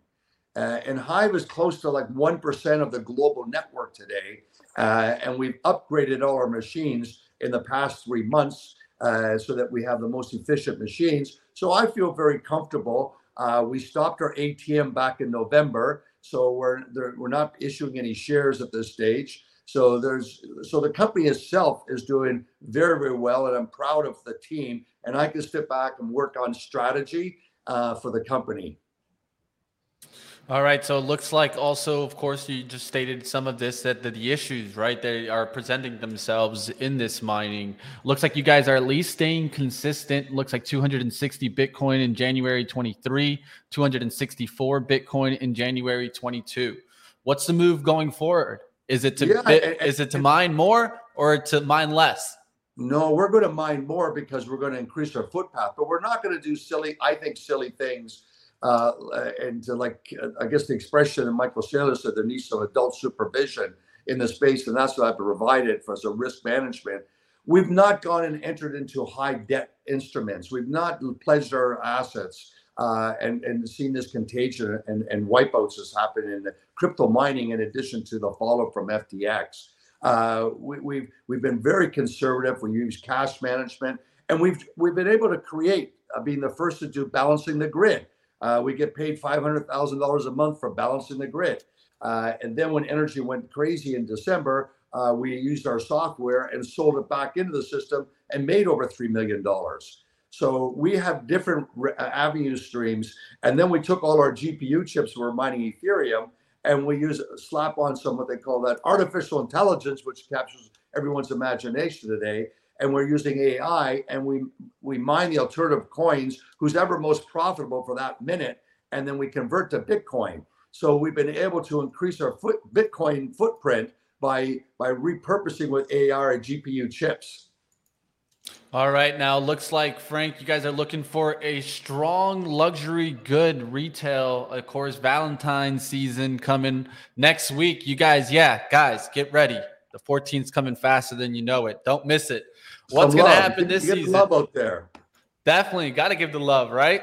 Uh, and Hive is close to like 1% of the global network today. Uh, and we've upgraded all our machines in the past three months uh, so that we have the most efficient machines. So I feel very comfortable. Uh, we stopped our ATM back in November, so we're we're not issuing any shares at this stage. So there's so the company itself is doing very very well, and I'm proud of the team. And I can sit back and work on strategy uh, for the company. All right. So it looks like also, of course, you just stated some of this that the, the, issues, right, they are presenting themselves in this mining. Looks like you guys are at least staying consistent. Looks like 260 Bitcoin in January 23, 264 Bitcoin in January 22. What's the move going forward? Is it to yeah, bit, and, is it to mine more or to mine less? No, we're going to mine more because we're going to increase our footpath, but we're not going to do silly, I think, silly things uh, and like I guess the expression and Michael Saylor said there needs some adult supervision in the space, and that's what I've provided for as a risk management. We've not gone and entered into high debt instruments. We've not pledged our assets uh, and and seen this contagion and, and wipeouts has happened in crypto mining in addition to the fallout from FTX. Uh, we, we've we've been very conservative. We use cash management, and we've we've been able to create, uh, being the first to do balancing the grid. Uh, we get paid $500,000 a month for balancing the grid. Uh, and then when energy went crazy in December, uh, we used our software and sold it back into the system and made over $3 million. So we have different re- uh, avenue streams. And then we took all our GPU chips, we're mining Ethereum, and we use slap on some what they call that artificial intelligence, which captures everyone's imagination today and we're using AI and we we mine the alternative coins who's ever most profitable for that minute and then we convert to Bitcoin. So we've been able to increase our foot Bitcoin footprint by by repurposing with AI and GPU chips. All right, now looks like Frank, you guys are looking for a strong luxury good retail. Of course, Valentine's season coming next week. You guys, yeah, guys, get ready. The 14th's coming faster than you know it. Don't miss it. What's going to happen this you season? love out there. Definitely got to give the love, right?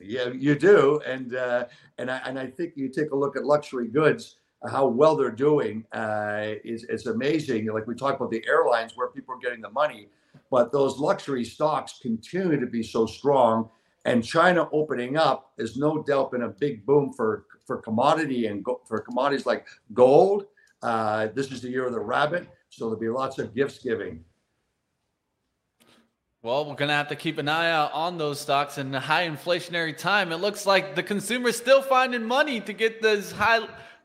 Yeah, you do, and uh, and I and I think you take a look at luxury goods. how well they're doing uh, is it's amazing. Like we talked about the airlines where people are getting the money, but those luxury stocks continue to be so strong. And China opening up is no doubt been a big boom for for commodity and go, for commodities like gold. Uh, this is the year of the rabbit, so there'll be lots of gifts giving. Well, we're gonna have to keep an eye out on those stocks in a high inflationary time. It looks like the consumer's still finding money to get those high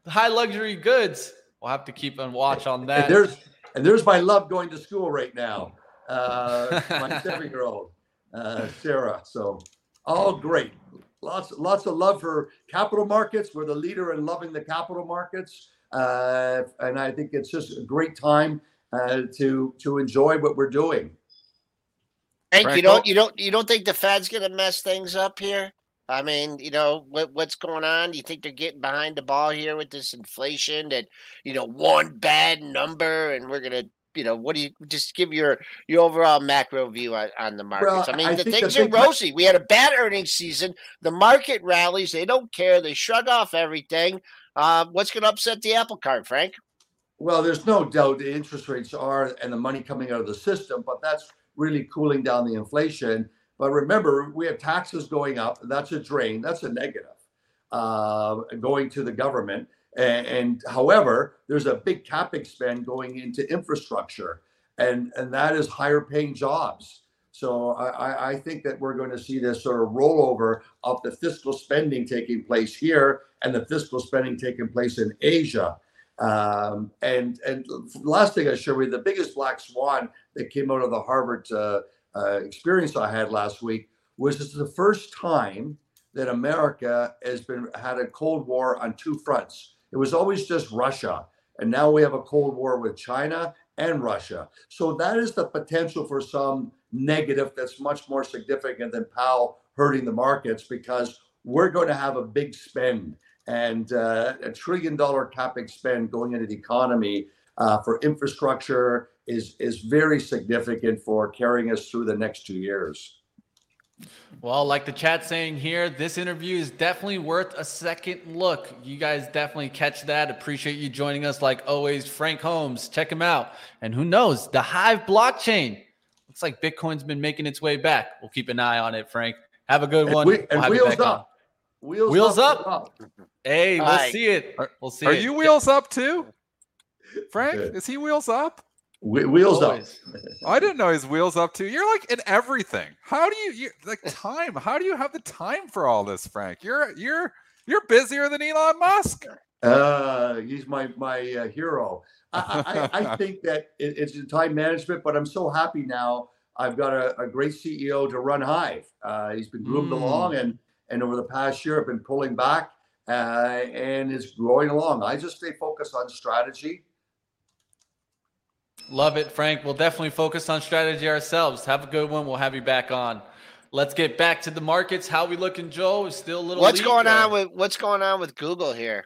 high luxury goods. We'll have to keep a watch on that. And there's and there's my love going to school right now. Uh, my [LAUGHS] seven year old uh, Sarah. So all great. Lots lots of love for capital markets. We're the leader in loving the capital markets, uh, and I think it's just a great time uh, to to enjoy what we're doing. Hank, you don't you don't you don't think the Fed's going to mess things up here? I mean, you know what what's going on? Do you think they're getting behind the ball here with this inflation? That you know one bad number, and we're gonna you know what do you just give your your overall macro view on, on the markets? Well, I mean, I the things the are rosy. We had a bad earnings season. The market rallies. They don't care. They shrug off everything. Uh, what's going to upset the apple cart, Frank? Well, there's no doubt the interest rates are and the money coming out of the system, but that's really cooling down the inflation. But remember, we have taxes going up. That's a drain. That's a negative uh, going to the government. And, and, however, there's a big capex spend going into infrastructure, and and that is higher paying jobs. So I, I think that we're going to see this sort of rollover of the fiscal spending taking place here and the fiscal spending taking place in Asia. Um, and and last thing I share with you, the biggest black swan that came out of the Harvard uh, uh, experience I had last week was it's the first time that America has been had a Cold War on two fronts. It was always just Russia, and now we have a Cold War with China and Russia. So that is the potential for some negative that's much more significant than Powell hurting the markets because we're going to have a big spend and uh, a trillion dollar capex spend going into the economy uh, for infrastructure is is very significant for carrying us through the next two years. Well, like the chat saying here, this interview is definitely worth a second look. You guys definitely catch that. Appreciate you joining us. Like always, Frank Holmes, check him out. And who knows, the Hive blockchain. Looks like Bitcoin's been making its way back. We'll keep an eye on it, Frank. Have a good and one. We, and we'll wheels up. Wheels, wheels up. up. Hey, we'll right. see it. We'll see. Are it. you wheels up too, Frank? Is he wheels up? Wheels Always. up. I didn't know his wheels up too. You're like in everything. How do you, you like time? How do you have the time for all this, Frank? You're you're you're busier than Elon Musk. Uh, he's my my uh, hero. I, I, I, [LAUGHS] think that it, it's time management, but I'm so happy now. I've got a, a great CEO to run Hive. Uh, he's been groomed mm. along, and and over the past year, I've been pulling back, uh, and it's growing along. I just stay focused on strategy Love it, Frank. We'll definitely focus on strategy ourselves. Have a good one. We'll have you back on. Let's get back to the markets. How we looking, Joe? Is still a little. What's going or... on with What's going on with Google here?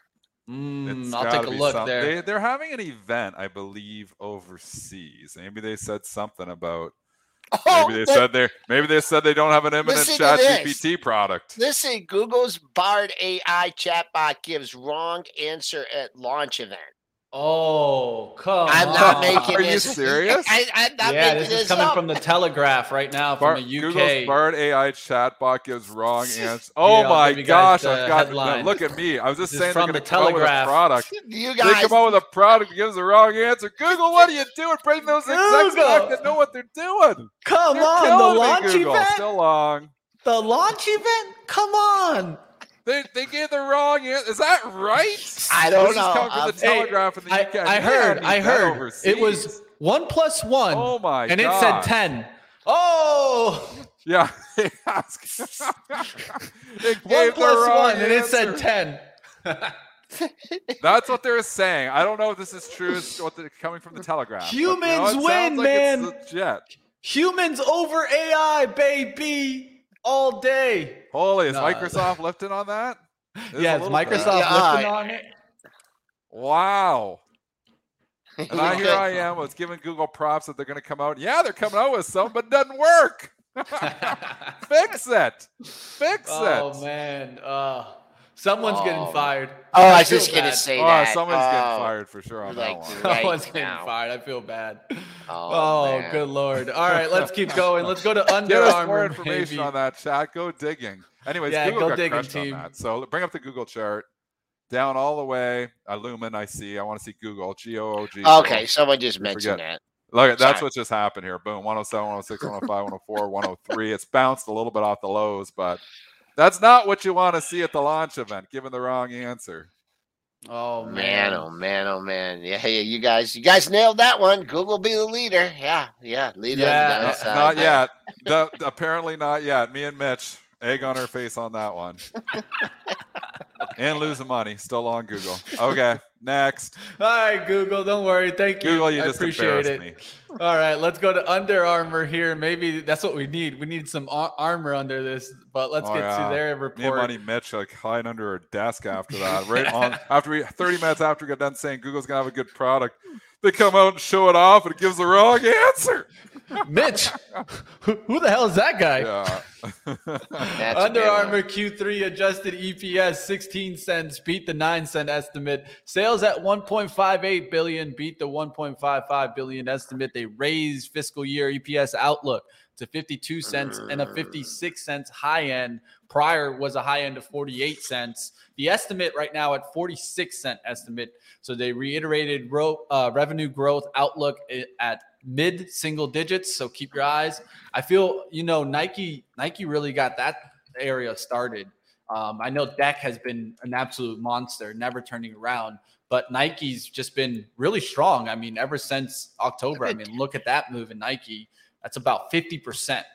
Mm, I'll take a look some, there. They, are having an event, I believe, overseas. Maybe they said something about. Oh, maybe they said they maybe they said they don't have an imminent Chat GPT product. Listen, Google's Bard AI chatbot gives wrong answer at launch event. Oh, come I'm on. not making Are this. you serious? I, am not yeah, this, this is coming up. from the Telegraph right now from Bar- the UK. Google's Bard AI chatbot gives wrong [LAUGHS] answer. Oh yeah, my gosh! I've got no, look at me. I was just this saying they're going to come up with a product. You guys they come up with a product that gives the wrong answer. Google, what are you doing? Bring those execs back that know what they're doing. Come they're on, the launch Google. event. Still long. The launch event. Come on. They, they gave the wrong answer. Is that right? I don't know. Coming from the um, Telegraph in the I, UK. I, heard. I heard. Overseas. It was one plus one. Oh my! And it said ten. Oh. Yeah. [LAUGHS] it one plus one, and it said ten. That's what they're saying. I don't know if this is true. It's what they're coming from the Telegraph. Humans no, win, like man. legit. Humans over AI, baby all day. Holy, is no. Microsoft lifting on that? There's yeah, Microsoft yeah, lifting on it. Wow. [LAUGHS] And I, here I am, was giving Google props that they're going to come out. Yeah, they're coming out with something, but it doesn't work. [LAUGHS] Fix it. Fix oh, it. Oh man. Uh, Someone's getting Oh. fired. Oh, I was feel just gonna bad. say Oh, that. someone's Oh, getting fired for sure on like that one. right Someone's getting fired. I feel bad. Oh, Oh, good lord! All right, let's keep going. Let's go to [LAUGHS] Under Get us Armour. more information maybe. on that chat. Go digging. Anyways, Yeah, Google go got digging, team. on that. So bring up the Google chart. Down all the way. Illumin, I see. I want to see Google. G O O G. Okay, someone just You mentioned forget. that. Look, that's Sorry. what just happened here. Boom, 107, 106, 105, 104, 103. It's bounced a little bit off the lows, but that's not what you want to see at the launch event, given the wrong answer. Oh Man, man! oh man, oh man. Yeah, yeah, you guys, you guys nailed that one. Google be the leader. Yeah, yeah, leader. Yeah. Not, not yet. [LAUGHS] The- apparently not yet. Me and Mitch, egg on her face on that one. [LAUGHS] and losing money. Still on Google. Okay, next. All right, Google. Don't worry. Thank you. Google, you I just appreciate it. me. All right, let's go to Under Armour here. Maybe that's what we need. We need some armor under this. But let's Oh, get yeah. to their Me and. Money Mitch like hiding under her desk after that. Right on after we 30 minutes after we got done saying Google's gonna have a good product, they come out and show it off and it gives the wrong answer. [LAUGHS] Mitch, who, who the hell is that guy? Yeah. [LAUGHS] Under. Armour Q3 adjusted EPS 16 cents, beat the 9 cent estimate. Sales at 1.58 billion, beat the 1.55 billion estimate. They raised fiscal year EPS outlook to 52 cents and a 56 cents high end. Prior was a high end of 48 cents. The estimate right now at 46 cent estimate. So they reiterated ro- uh, revenue growth outlook i- at mid single digits. So keep your eyes. I feel you know Nike Nike really got that area started. Um, I know Deck has been an absolute monster, never turning around, but Nike's just been really strong. I mean, ever since October. I mean, look at that move in Nike. That's about fifty percent.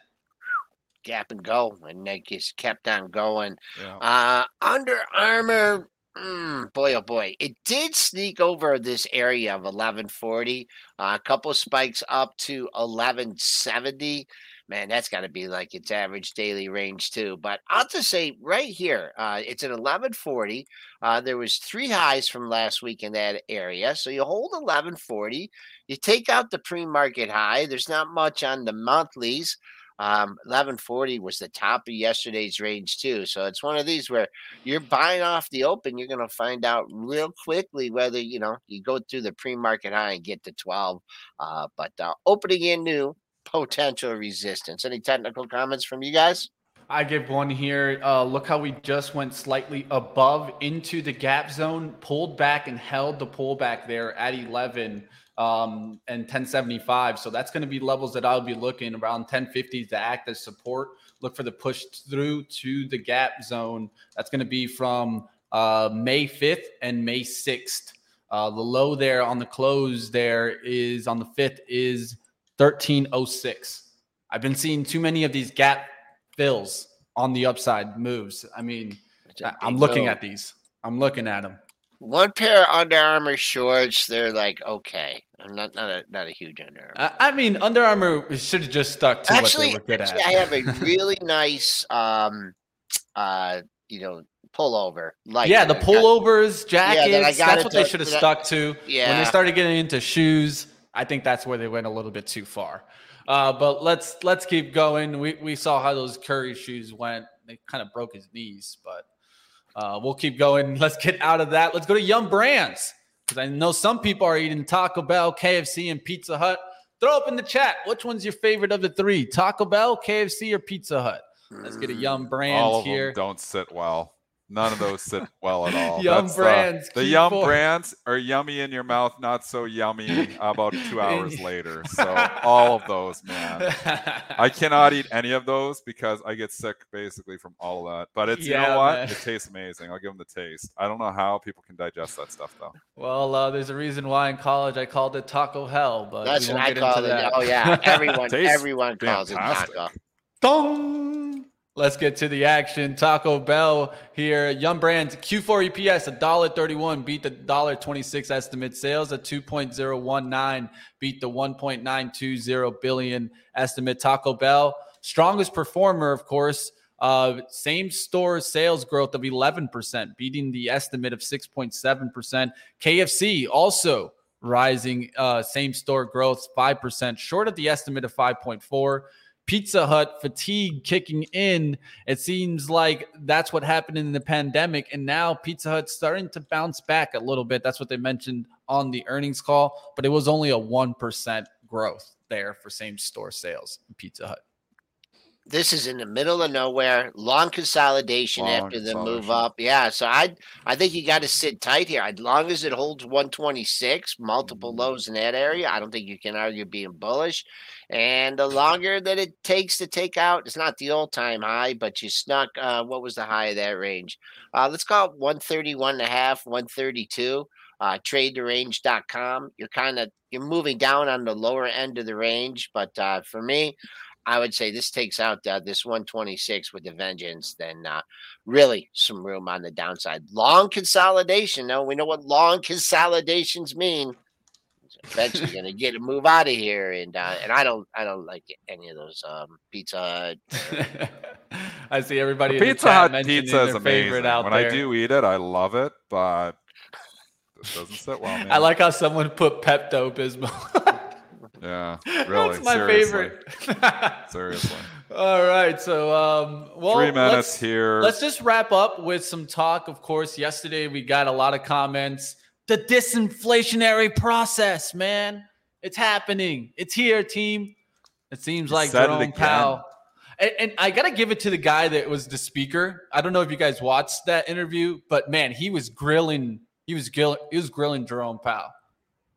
Gap and go, and they just kept on going. yeah. Uh, Under Armour, mm, boy, oh boy, it did sneak over this area of 1140. Uh, a couple spikes up to 1170. Man, that's got to be like its average daily range too. But I'll just say right here, uh, it's at 1140. Uh, there was three highs from last week in that area, so you hold 1140. You take out the pre-market high. There's not much on the monthlies. Um, 1140 was the top of yesterday's range too. So it's one of these where you're buying off the open, you're going to find out real quickly whether you know you go through the pre-market high and get to 12. Uh, but uh, opening into potential resistance. Any technical comments from you guys? I give one here. Uh, look how we just went slightly above into the gap zone, pulled back and held the pullback there at 11 um, and 1075. So that's going to be levels that I'll be looking around 1050 to act as support. Look for the push through to the gap zone. That's going to be from uh, May 5th and May 6th. Uh, the low there on the close there is on the 5th is 1306. I've been seeing too many of these gap fills on the upside moves. I mean, It's a I- I'm looking at these. I'm looking at them. One pair of Under Armour shorts. They're like okay. I'm not not a not a huge Under Armour. I, I mean, Under Armour should have just stuck to actually, what they were good actually, at. I have a [LAUGHS] really nice, um, uh, you know, pullover. Like yeah, the that pullovers, Yeah, jackets. that I got that's what they should have stuck to. Yeah. When they started getting into shoes, I think that's where they went a little bit too far. Uh, but let's let's keep going. We we saw how those Curry shoes went. They kind of broke his knees, but uh, we'll keep going. [LAUGHS] Let's get out of that. Let's go to Yum Brands because I know some people are eating Taco Bell, KFC, and Pizza Hut. Throw up in the chat. Which one's your favorite of the three? Taco Bell, KFC, or Pizza Hut? Let's get a Yum Brands All of here. them don't sit well. None of those sit well at all. Yum That's, uh, Brands, the key Yum four. brands are yummy in your mouth, not so yummy about [LAUGHS] two hours [LAUGHS] later. So all of those, man. I cannot eat any of those because I get sick basically from all of that. But it's you know what? man. It tastes amazing. I'll give them the taste. I don't know how people can digest that stuff though. Well, uh, there's a reason why in college I called it Taco Hell, but That's what won't I get call into it. that. Oh yeah, [LAUGHS] everyone, everyone calls fantastic. it taco. Dong! Let's get to the action. Taco Bell here. Yum Brands Q4 EPS $1.31 beat the $1.26 estimate. Sales at 2.019 beat the 1.920 billion estimate. Taco Bell strongest performer, of course. Uh, same store sales growth of 11%, beating the estimate of 6.7%. KFC also rising uh, same store growth 5%, short of the estimate of 5.4. Pizza Hut fatigue kicking in. It seems like that's what happened in the pandemic. And now Pizza Hut's starting to bounce back a little bit. That's what they mentioned on the earnings call, but it was only a 1% growth there for same store sales in Pizza Hut this is in the middle of nowhere, long consolidation long after the move up. Yeah, so I I think you got to sit tight here. As long as it holds 126, multiple mm-hmm. lows in that area, I don't think you can argue being bullish. And the longer that it takes to take out, it's not the all time high, but you snuck. Uh, what was the high of that range? Uh, let's call it 131 and a half, 132. Uh, tradetherange.com. You're kind of you're moving down on the lower end of the range, but uh, for me, I would say this takes out uh, this 126 with the vengeance, then uh, really some room on the downside. Long consolidation. No, we know what long [LAUGHS] consolidations mean. eventually going to get a move out of here, and uh, and I don't I don't like any of those um, Pizza Hut. [LAUGHS] I see everybody. Pizza Hut pizza is amazing. Out when there. I do eat it, I love it, but it doesn't sit well. Man. I like how someone put Pepto Bismol. [LAUGHS] Yeah, [LAUGHS] really. That's my seriously. favorite. [LAUGHS] seriously. All right. So, um, well, three minutes here. Let's just wrap up with some talk. Of course, yesterday we got a lot of comments. The disinflationary process, man. It's happening. It's here, team. It seems like Jerome Powell. And, and, I got to give it to the guy that was the speaker. I don't know if you guys watched that interview, but man, he was grilling. He was grilling. He was grilling Jerome Powell.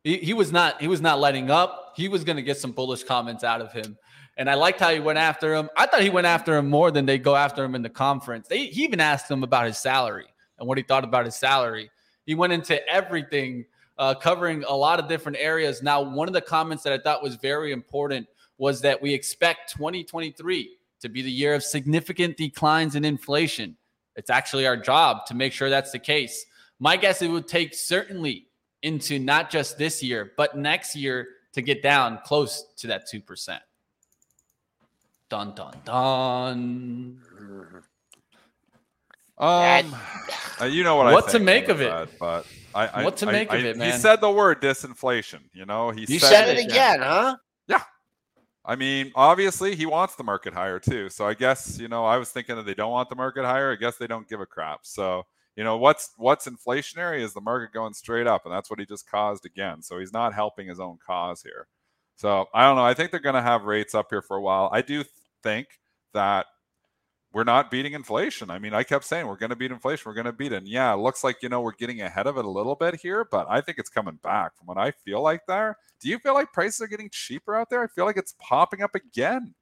He, he was not he was not letting up. He was going to get some bullish comments out of him. And I liked how he went after him. I thought he went after him more than they go after him in the conference. They, he even asked him about his salary and what he thought about his salary. He went into everything, uh, covering a lot of different areas. Now, one of the comments that I thought was very important was that we expect 2023 to be the year of significant declines in inflation. It's actually our job to make sure that's the case. My guess it would take certainly into not just this year, but next year to get down close to that 2%. Dun, dun, dun. Um, uh, you know what? What to make of it? but I, I, what to I, make I, of it, man? He said the word disinflation. You know, he you said, said it again, huh? Yeah. I mean, obviously, he wants the market higher too. So I guess you know, I was thinking that they don't want the market higher. I guess they don't give a crap. So you know what's what's inflationary is the market going straight up and that's what he just caused again. So he's not helping his own cause here. So i don't know i think they're going to have rates up here for a while. I do think that we're not beating inflation. I mean i kept saying we're going to beat inflation we're going to beat it. And yeah it looks like you know we're getting ahead of it a little bit here but i think it's coming back from what i feel like there. Do you feel like prices are getting cheaper out there? I feel like it's popping up again.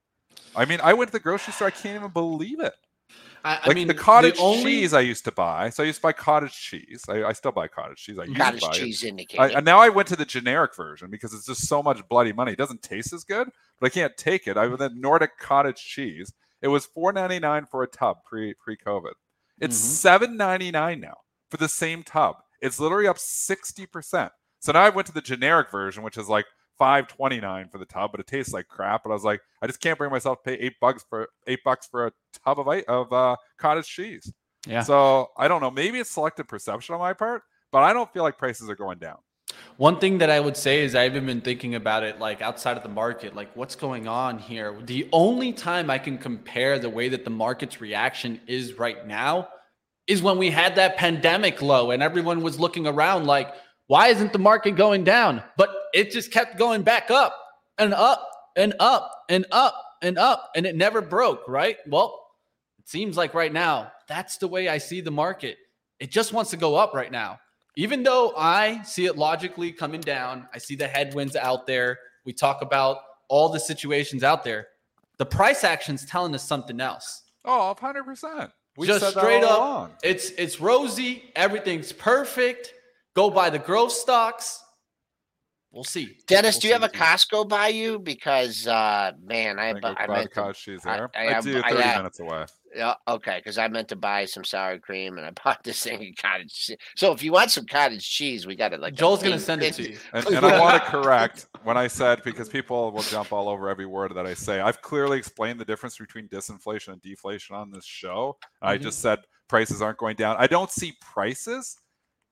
I mean i went to the grocery store i can't even believe it I, like I mean, the cottage the only... cheese I used to buy. So I used to buy cottage cheese. I, I still buy cottage cheese. I used cottage to buy cheese it. indicated. and now I went to the generic version because it's just so much bloody money. It doesn't taste as good, but I can't take it. I went the Nordic cottage cheese. It was four ninety nine for a tub pre pre COVID. It's mm-hmm. seven ninety nine now for the same tub. It's literally up sixty percent. So now I went to the generic version, which is like five twenty nine for the tub, but it tastes like crap. But I was like, I just can't bring myself to pay eight bucks for eight bucks for a tub of of uh, cottage cheese. Yeah. So I don't know. Maybe it's selective perception on my part, but I don't feel like prices are going down. One thing that I would say is I haven't been thinking about it like outside of the market, like what's going on here. The only time I can compare the way that the market's reaction is right now is when we had that pandemic low and everyone was looking around like, why isn't the market going down? But it just kept going back up and up and up and up and up and it never broke, right? Well, it seems like right now that's the way I see the market. It just wants to go up right now. Even though I see it logically coming down, I see the headwinds out there. We talk about all the situations out there. The price action's telling us something else. Oh, 100%. We just straight up. Along. It's it's rosy, everything's perfect Go buy the growth stocks. We'll see. Dennis, we'll do you have a Costco by you? Because uh man, I, I, I meant to, she's there. I, I, I do thirty minutes away. Yeah, okay, because I meant to buy some sour cream and I [LAUGHS] bought this thing of cottage cheese. So if you want some cottage cheese, we got it like Joel's gonna send it to you. And, [LAUGHS] and I want to correct when I said because people will jump all over every word that I say. I've clearly explained the difference between disinflation and deflation on this show. Mm-hmm. I just said prices aren't going down. I don't see prices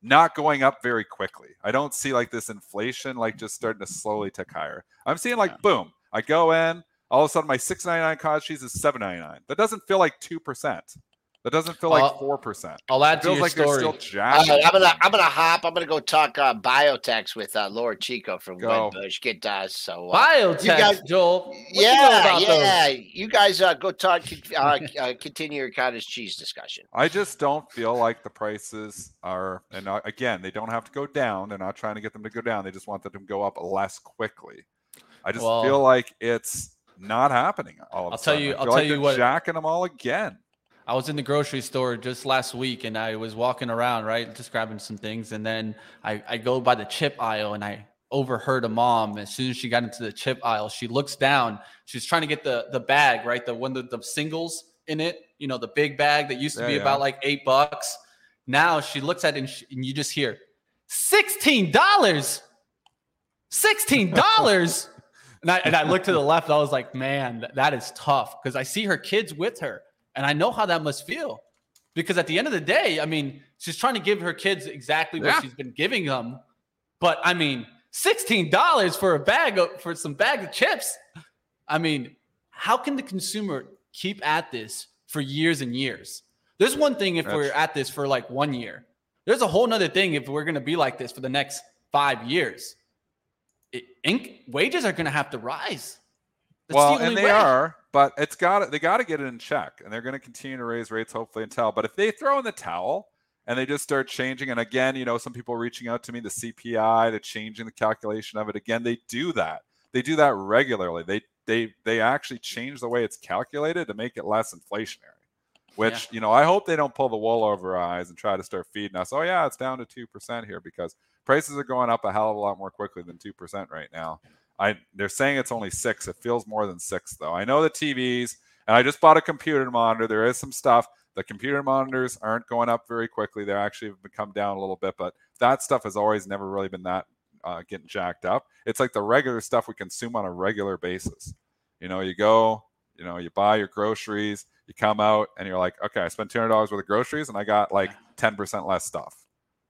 not going up very quickly. I don't see like this inflation like just starting to slowly tick higher. I'm seeing like yeah. boom, I go in, All of a sudden, my six ninety nine cottage cheese is seven ninety nine. That doesn't feel like two percent. That doesn't feel like four percent. I'll add to your like story. Still right, I'm gonna I'm gonna hop. I'm gonna go talk uh, biotech with uh, Laura Chico from go. Wedbush. Get us so uh, biotech, you guys, Joel. yeah, you yeah. Those? You guys uh, go talk. [LAUGHS] Uh, uh, continue your cottage cheese discussion. I just don't feel like the prices are, and uh, again, they don't have to go down. They're not trying to get them to go down. They just want them to go up less quickly. I just well, feel like it's not happening. All of I'll tell you. I'll tell like you what. Jacking them all again. I was in the grocery store just last week and I was walking around, right, just grabbing some things. And then I, I go by the chip aisle and I overheard a mom. As soon as she got into the chip aisle, she looks down. She's trying to get the the bag, right? The one the, the singles in it, you know, the big bag that used to yeah, be yeah. about like eight bucks. Now she looks at it and, she, and you just hear $16. $16. [LAUGHS] and, I, and I looked to the left. I was like, man, that is tough because I see her kids with her and I know how that must feel because at the end of the day, I mean, she's trying to give her kids exactly what yeah. she's been giving them. But I mean, $16 for a bag of, for some bag of chips. I mean, how can the consumer keep at this for years and years? There's one thing if That's... we're at this for like one year. There's a whole nother thing if we're going to be like this for the next five years. It, ink, wages are going to have to rise. That's well, the and they way. are, but it's got they got to get it in check, and they're going to continue to raise rates hopefully until. But if they throw in the towel and they just start changing, and again, you know, some people reaching out to me, the CPI, the changing the calculation of it. Again, they do that. They do that regularly. They they they actually change the way it's calculated to make it less inflationary. Which yeah. you know, I hope they don't pull the wool over our eyes and try to start feeding us. Oh yeah, it's down to two percent here because prices are going up a hell of a lot more quickly than two percent right now. I they're saying it's only six. It feels more than six though. I know the TVs, and I just bought a computer monitor. There is some stuff. The computer monitors aren't going up very quickly. They actually have come down a little bit, but that stuff has always never really been that uh, getting jacked up. It's like the regular stuff we consume on a regular basis. You know, you go, you know, you buy your groceries, you come out, and you're like, okay, I spent two hundred dollars worth of groceries, and I got like ten percent less stuff.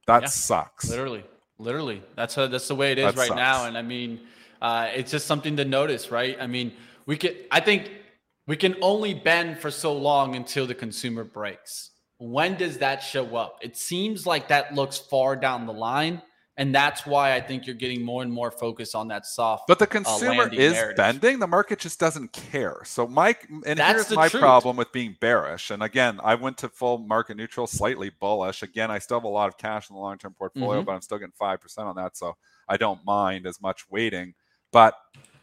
That yeah, sucks. Literally, literally. That's how, that's the way it is that right sucks. now. And I mean uh, it's just something to notice, right? I mean, we could, I think we can only bend for so long until the consumer breaks. When does that show up? It seems like that looks far down the line. And that's why I think you're getting more and more focus on that soft. But the uh, consumer uh, is narrative. bending. The market just doesn't care. So, Mike, and that's here's my truth. problem with being bearish. And again, I went to full market neutral, slightly bullish. Again, I still have a lot of cash in the long term portfolio, mm-hmm. but I'm still getting 5% on that. So I don't mind as much waiting. But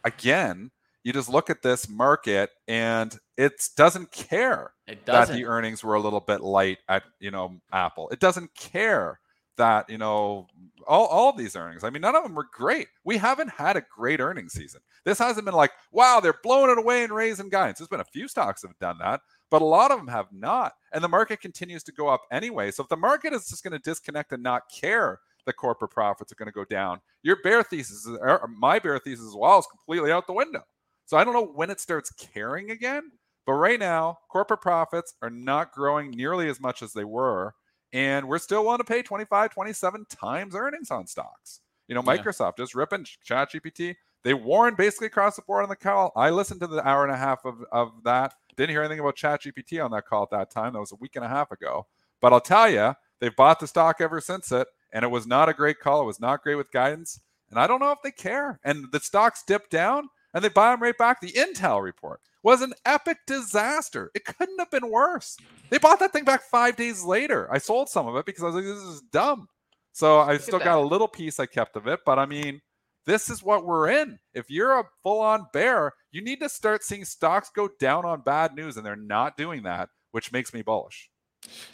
again, you just look at this market and it doesn't care it doesn't. that the earnings were a little bit light at you know Apple. It doesn't care that you know all, all these earnings. I mean, none of them were great. We haven't had a great earnings season. This hasn't been like, wow, they're blowing it away and raising guidance. There's been a few stocks that have done that, but a lot of them have not. And the market continues to go up anyway. So if the market is just going to disconnect and not care the corporate profits are going to go down. Your bear thesis, or my bear thesis as well, is completely out the window. So I don't know when it starts caring again. But right now, corporate profits are not growing nearly as much as they were. And we're still willing to pay 25, 27 times earnings on stocks. You know, Microsoft yeah. just ripping ChatGPT. They warned basically across the board on the call. I listened to the hour and a half of, of that. Didn't hear anything about ChatGPT on that call at that time. That was a week and a half ago. But I'll tell you, they've bought the stock ever since it and it was not a great call. It was not great with guidance. And I don't know if they care. And the stocks dipped down and they buy them right back. The Intel report was an epic disaster. It couldn't have been worse. They bought that thing back five days later. I sold some of it because I was like, this is dumb. So I still got a little piece I kept of it. But I mean, this is what we're in. If you're a full on bear, you need to start seeing stocks go down on bad news, and they're not doing that, which makes me bullish.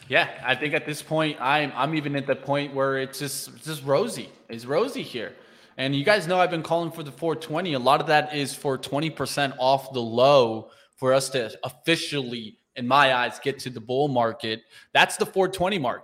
Yeah, I think at this point, I'm I'm even at the point where it's just just rosy. It's rosy here. And you guys know I've been calling for the 420. A lot of that is for 20% off the low for us to officially, in my eyes, get to the bull market. That's the 420 mark.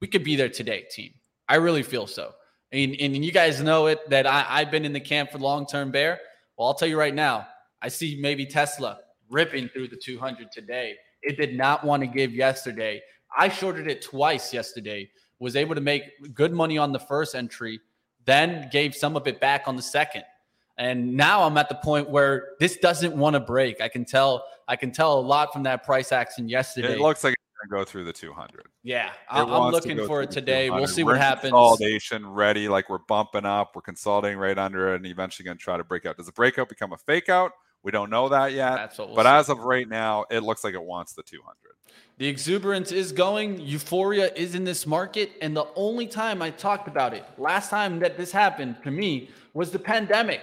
We could be there today, team. I really feel so. And, and you guys know it that I, I've been in the camp for long term bear. Well, I'll tell you right now, I see maybe Tesla ripping through the 200 today. It did not want to give yesterday. I shorted it twice yesterday, was able to make good money on the first entry, then gave some of it back on the second. And now I'm at the point where this doesn't want to break. I can tell. I can tell a lot from that price action yesterday. It looks like it's going to go through the 200. Yeah, I'm, I'm looking for it today. We'll see we're what happens. Consolidation ready, like we're bumping up. We're consolidating right under it, and eventually going to try to break out. Does the breakout become a fake out? We don't know that yet. We'll but see. as of right now, it looks like it wants the 200. The exuberance is going. Euphoria is in this market. And the only time I talked about it, last time that this happened to me, was the pandemic.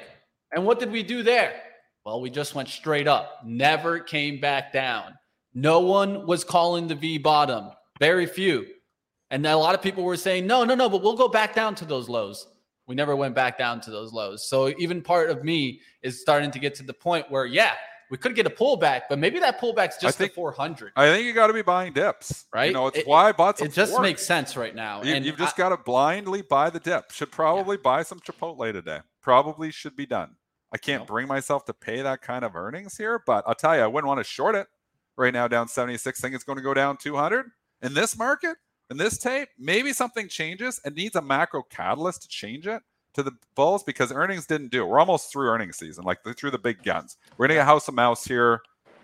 And what did we do there? Well, we just went straight up, never came back down. No one was calling the V bottom, very few. And a lot of people were saying, no, no, no, but we'll go back down to those lows. We never went back down to those lows. So even part of me is starting to get to the point where, yeah, we could get a pullback, but maybe that pullback's just think, the 400. I think you got to be buying dips, right? You know, it's it, why I bought some. It just makes sense right now. You, and you've just got to blindly buy the dip. Should probably yeah. buy some Chipotle today. Probably should be done. I can't nope. bring myself to pay that kind of earnings here, but I'll tell you, I wouldn't want to short it right now down 76. Think it's going to go down 200 in this market, in this tape. Maybe something changes and needs a macro catalyst to change it to the Bulls because earnings didn't do it. We're almost through earnings season, like through the big guns. We're gonna get House of Mouse here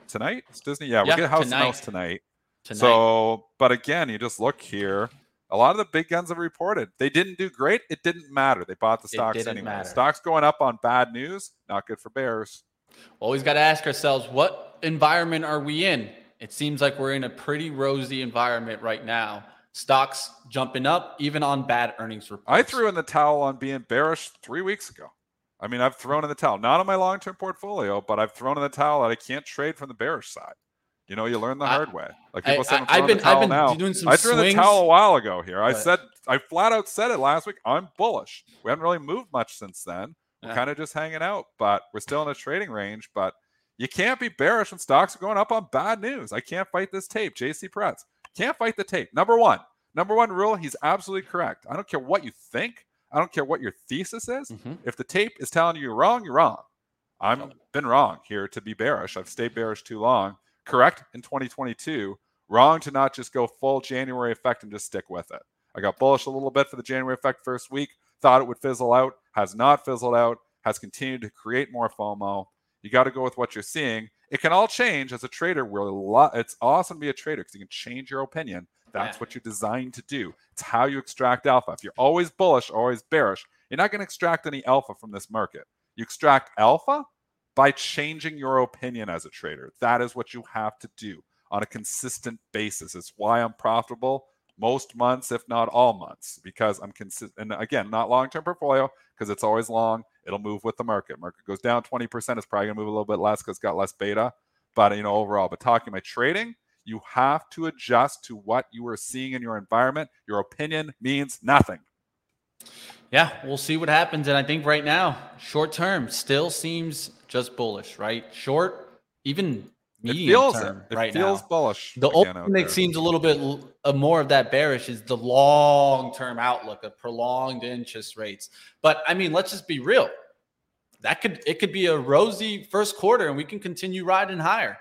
tonight. It's Disney, yeah. We're yeah, gonna get House tonight. of Mouse tonight. tonight. So, but again, you just look here. A lot of the big guns have reported they didn't do great. It didn't matter. They bought the stocks anyway. Matter. Stocks going up on bad news, not good for bears. Always got to ask ourselves, what environment are we in? It seems like we're in a pretty rosy environment right now stocks jumping up even on bad earnings reports. I threw in the towel on being bearish three weeks ago. I mean, I've thrown in the towel, not on my long term portfolio, but I've thrown in the towel that I can't trade from the bearish side. You know, you learn the hard way. Like people say, I'm been, I've been now. doing some I threw swings, in the towel a while ago here. I said, I flat out said it last week. I'm bullish. We haven't really moved much since then. We're yeah. kind of just hanging out, but we're still in a trading range. But you can't be bearish when stocks are going up on bad news. I can't fight this tape. JC Pretz. Can't fight the tape. Number one, number one rule, he's absolutely correct. I don't care what you think. I don't care what your thesis is. Mm-hmm. If the tape is telling you you're wrong, you're wrong. I've been wrong here to be bearish. I've stayed bearish too long. Correct in 2022. Wrong to not just go full January effect and just stick with it. I got bullish a little bit for the January effect first week. Thought it would fizzle out. Has not fizzled out. Has continued to create more FOMO. You got to go with what you're seeing. It can all change as a trader. We're a lot, it's awesome to be a trader because you can change your opinion. That's yeah. what you're designed to do. It's how you extract alpha. If you're always bullish, always bearish, you're not going to extract any alpha from this market. You extract alpha by changing your opinion as a trader. That is what you have to do on a consistent basis. It's why I'm profitable most months, if not all months, because I'm consistent. And again, not long term portfolio because it's always long. It'll move with the market. Market goes down 20%. It's probably going to move a little bit less because it's got less beta. But, you know, overall, but talking about trading, you have to adjust to what you are seeing in your environment. Your opinion means nothing. Yeah, we'll see what happens. And I think right now, short term still seems just bullish, right? Short, even medium it feels term it. It right feels now. bullish. The only thing seems a little bit uh, more of that bearish is the long term outlook of prolonged interest rates. But I mean, let's just be real. That could it could be a rosy first quarter, and we can continue riding higher.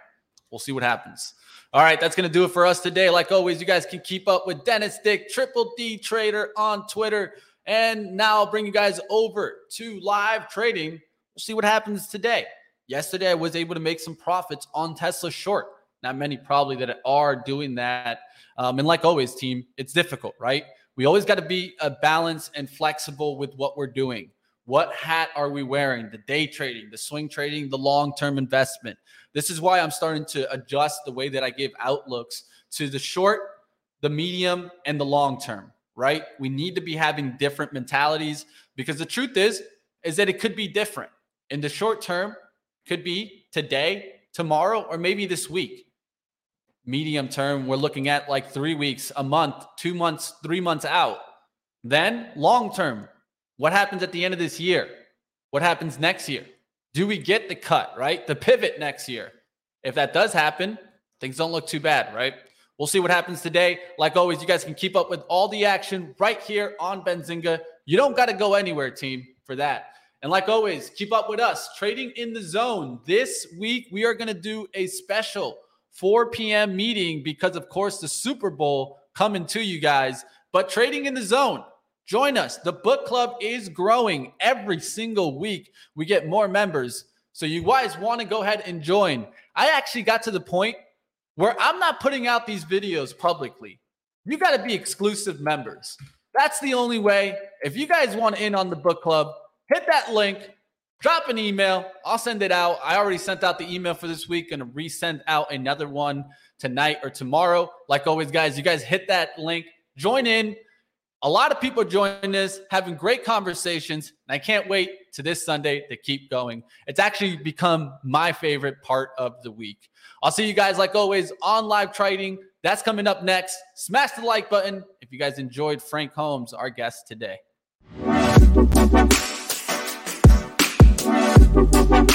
We'll see what happens. All right, that's going to do it for us today. Like always, you guys can keep up with Dennis Dick, Triple D Trader on Twitter. And now I'll bring you guys over to live trading. We'll see what happens today. Yesterday, I was able to make some profits on Tesla short. Not many probably that are doing that. Um, and like always, team, it's difficult, right? We always got to be a balance and flexible with what we're doing. What hat are we wearing? The day trading, the swing trading, the long term investment. This is why I'm starting to adjust the way that I give outlooks to the short, the medium, and the long term, right? We need to be having different mentalities because the truth is, is that it could be different. In the short term, could be today, tomorrow, or maybe this week. Medium term, we're looking at like three weeks, a month, two months, three months out. Then long term, what happens at the end of this year? What happens next year? Do we get the cut, right? The pivot next year. If that does happen, things don't look too bad, right? We'll see what happens today. Like always, you guys can keep up with all the action right here on Benzinga. You don't got to go anywhere, team, for that. And like always, keep up with us trading in the zone. This week, we are going to do a special 4 p.m. meeting because, of course, the Super Bowl coming to you guys. But trading in the zone, Join us. The book club is growing every single week. We get more members. So you guys want to go ahead and join. I actually got to the point where I'm not putting out these videos publicly. You got to be exclusive members. That's the only way. If you guys want in on the book club, hit that link, drop an email. I'll send it out. I already sent out the email for this week. Gonna resend out another one tonight or tomorrow. Like always, guys, you guys hit that link, join in. A lot of people joining this, having great conversations, and I can't wait to this Sunday to keep going. It's actually become my favorite part of the week. I'll see you guys, like always, on live trading. That's coming up next. Smash the like button if you guys enjoyed Frank Holmes, our guest today. Thank.